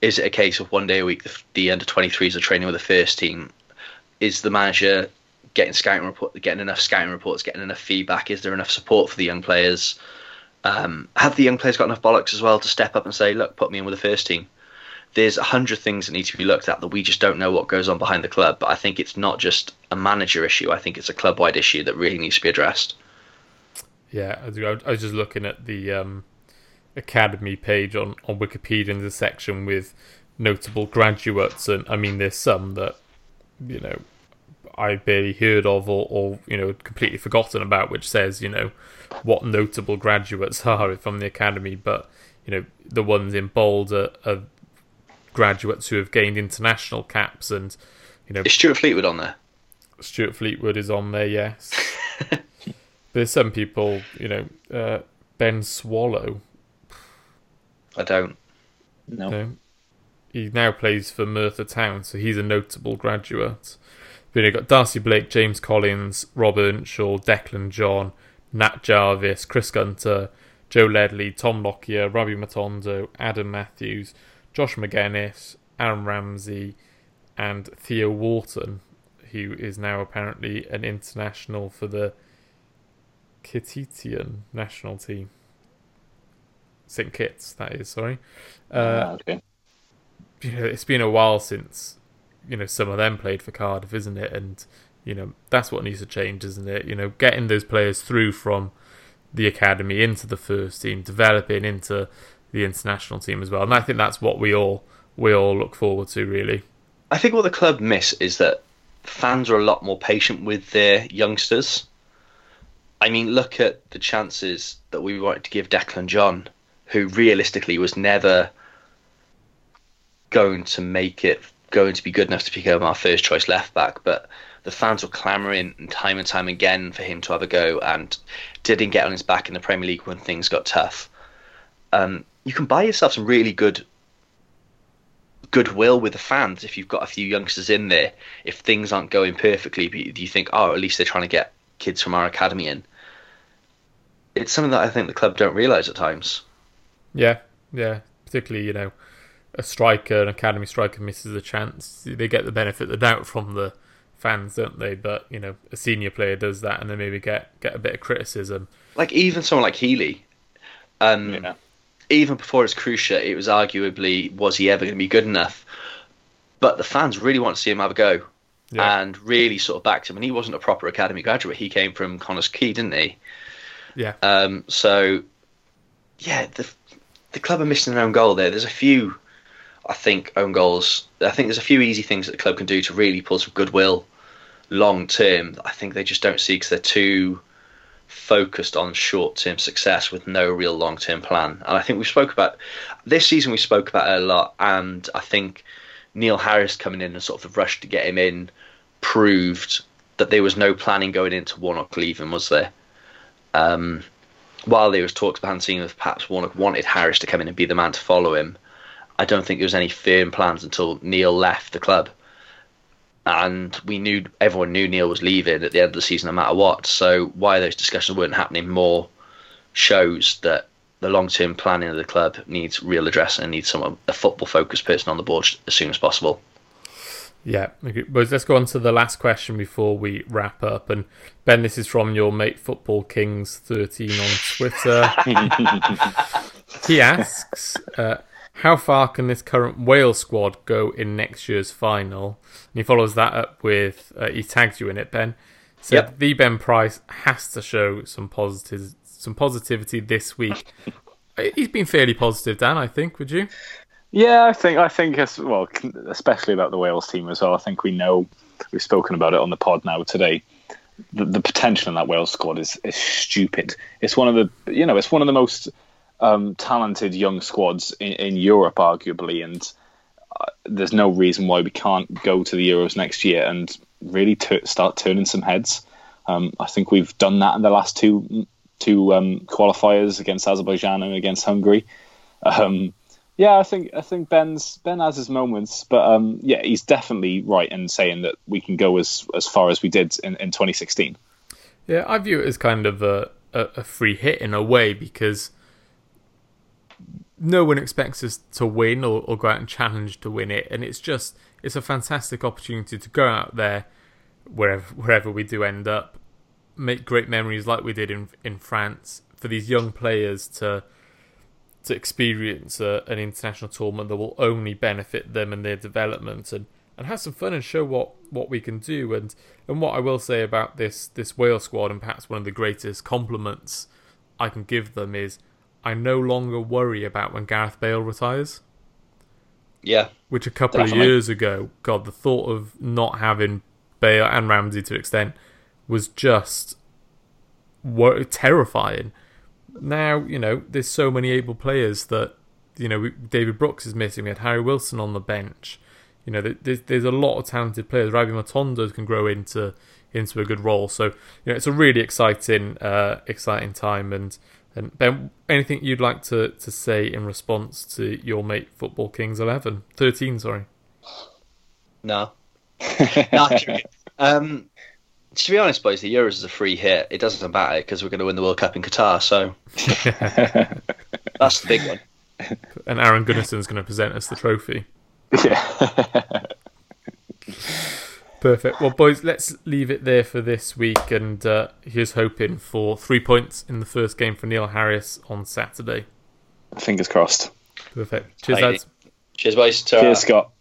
Speaker 3: Is it a case of one day a week the, the under 23s are training with the first team? Is the manager getting scouting report, getting enough scouting reports, getting enough feedback? Is there enough support for the young players? Um, have the young players got enough bollocks as well to step up and say, "Look, put me in with the first team"? There's a hundred things that need to be looked at that we just don't know what goes on behind the club. But I think it's not just a manager issue. I think it's a club-wide issue that really needs to be addressed.
Speaker 1: Yeah, I was just looking at the um, academy page on on Wikipedia in the section with notable graduates, and I mean, there's some that you know I barely heard of or, or you know completely forgotten about, which says you know what notable graduates are from the academy, but you know the ones in bold are, are graduates who have gained international caps, and you know
Speaker 3: is Stuart Fleetwood on there?
Speaker 1: Stuart Fleetwood is on there, yes. There's some people, you know, uh, Ben Swallow.
Speaker 3: I don't.
Speaker 2: No.
Speaker 1: You know, he now plays for Merthyr Town, so he's a notable graduate. Then you've got Darcy Blake, James Collins, Rob Earnshaw, Declan John, Nat Jarvis, Chris Gunter, Joe Ledley, Tom Lockyer, Rabbi Matondo, Adam Matthews, Josh McGuinness, Aaron Ramsey, and Theo Wharton, who is now apparently an international for the Kittitian national team. St. Kitts, that is, sorry. Uh,
Speaker 2: ah, okay.
Speaker 1: You know, it's been a while since you know some of them played for Cardiff, isn't it? And you know that's what needs to change, isn't it? You know, getting those players through from the academy into the first team, developing into the international team as well. And I think that's what we all we all look forward to, really.
Speaker 3: I think what the club miss is that fans are a lot more patient with their youngsters. I mean, look at the chances that we wanted to give Declan John, who realistically was never going to make it going to be good enough to become our first choice left back, but the fans were clamouring time and time again for him to have a go and didn't get on his back in the Premier League when things got tough. Um, you can buy yourself some really good goodwill with the fans if you've got a few youngsters in there. If things aren't going perfectly, you think, oh, at least they're trying to get kids from our academy in. It's something that I think the club don't realise at times.
Speaker 1: Yeah, yeah. Particularly, you know, a striker, an academy striker, misses a chance, they get the benefit of the doubt from the fans, don't they? But you know, a senior player does that, and they maybe get get a bit of criticism.
Speaker 3: Like even someone like Healey, um,
Speaker 2: Yeah.
Speaker 3: even before his cruciate, it was arguably was he ever going to be good enough? But the fans really want to see him have a go,
Speaker 1: Yeah.
Speaker 3: and really sort of backed him. And he wasn't a proper academy graduate; he came from Connah's Quay, didn't he?
Speaker 1: Yeah,
Speaker 3: Um, so, yeah, the the club are missing their own goal there. There's a few, I think, own goals. I think there's a few easy things that the club can do to really pull some goodwill long term. I think they just don't see because they're too focused on short term success with no real long term plan. And I think we spoke about this season. We spoke about it a lot, and I think Neil Harris coming in and sort of the rush to get him in proved that there was no planning going into Warnock leaving, was there? Um, while there was talks behind the scenes of perhaps Warnock wanted Harris to come in and be the man to follow him, I don't think there was any firm plans until Neil left the club. And we knew everyone knew Neil was leaving at the end of the season, no matter what. So why those discussions weren't happening more shows that the long-term planning of the club needs real address and needs someone a football-focused person on the board as soon as possible.
Speaker 1: yeah. Okay. But let's go on to the last question before we wrap up. And Ben, this is from your mate Football Kings thirteen on Twitter. he asks, uh, "How far can this current Wales squad go in next year's final?" And he follows that up with, uh, he tags you in it, Ben. So
Speaker 3: Yep.
Speaker 1: the Ben Price has to show some positive, some positivity this week. He's been fairly positive, Dan. I think. Would you?
Speaker 2: Yeah, I think I think as well, especially about the Wales team as well. I think we know we've spoken about it on the pod now today. the, the potential in that Wales squad is, is stupid. It's one of the you know it's one of the most um, talented young squads in, in Europe, arguably, and uh, there's no reason why we can't go to the Euros next year and really t- start turning some heads. Um, I think we've done that in the last two two um, qualifiers against Azerbaijan and against Hungary. Um, yeah, I think I think Ben's Ben has his moments, but um, yeah, he's definitely right in saying that we can go as as far as we did in, in 2016.
Speaker 1: Yeah, I view it as kind of a, a, a free hit in a way because no one expects us to win or, or go out and challenge to win it, and it's just it's a fantastic opportunity to go out there wherever wherever we do end up, make great memories like we did in in France for these young players to to experience a, an international tournament that will only benefit them and their development and, and have some fun and show what, what we can do. And and what I will say about this this Wales squad and perhaps one of the greatest compliments I can give them is I no longer worry about when Gareth Bale retires.
Speaker 3: Yeah.
Speaker 1: Which a couple
Speaker 3: definitely.
Speaker 1: of years ago, God, the thought of not having Bale and Ramsey to an extent was just wor- terrifying now you know there's so many able players that you know David Brooks is missing. We had Harry Wilson on the bench. You know there's there's a lot of talented players. Rabbi Matondo can grow into into a good role. So you know it's a really exciting uh, exciting time. And and Ben, anything you'd like to to say in response to your mate Football Kings 11 13? Sorry.
Speaker 3: No. no um, to be honest, boys, the Euros is a free hit. It doesn't matter because we're going to win the World Cup in Qatar. So that's the big one.
Speaker 1: And Aron Gunnarsson's going to present us the trophy.
Speaker 2: Yeah.
Speaker 1: Perfect. Well, boys, let's leave it there for this week. And uh, here's hoping for three points in the first game for Neil Harris on Saturday.
Speaker 2: Fingers crossed.
Speaker 1: Perfect. Cheers, lads.
Speaker 3: Cheers, boys.
Speaker 2: Cheers, Scott.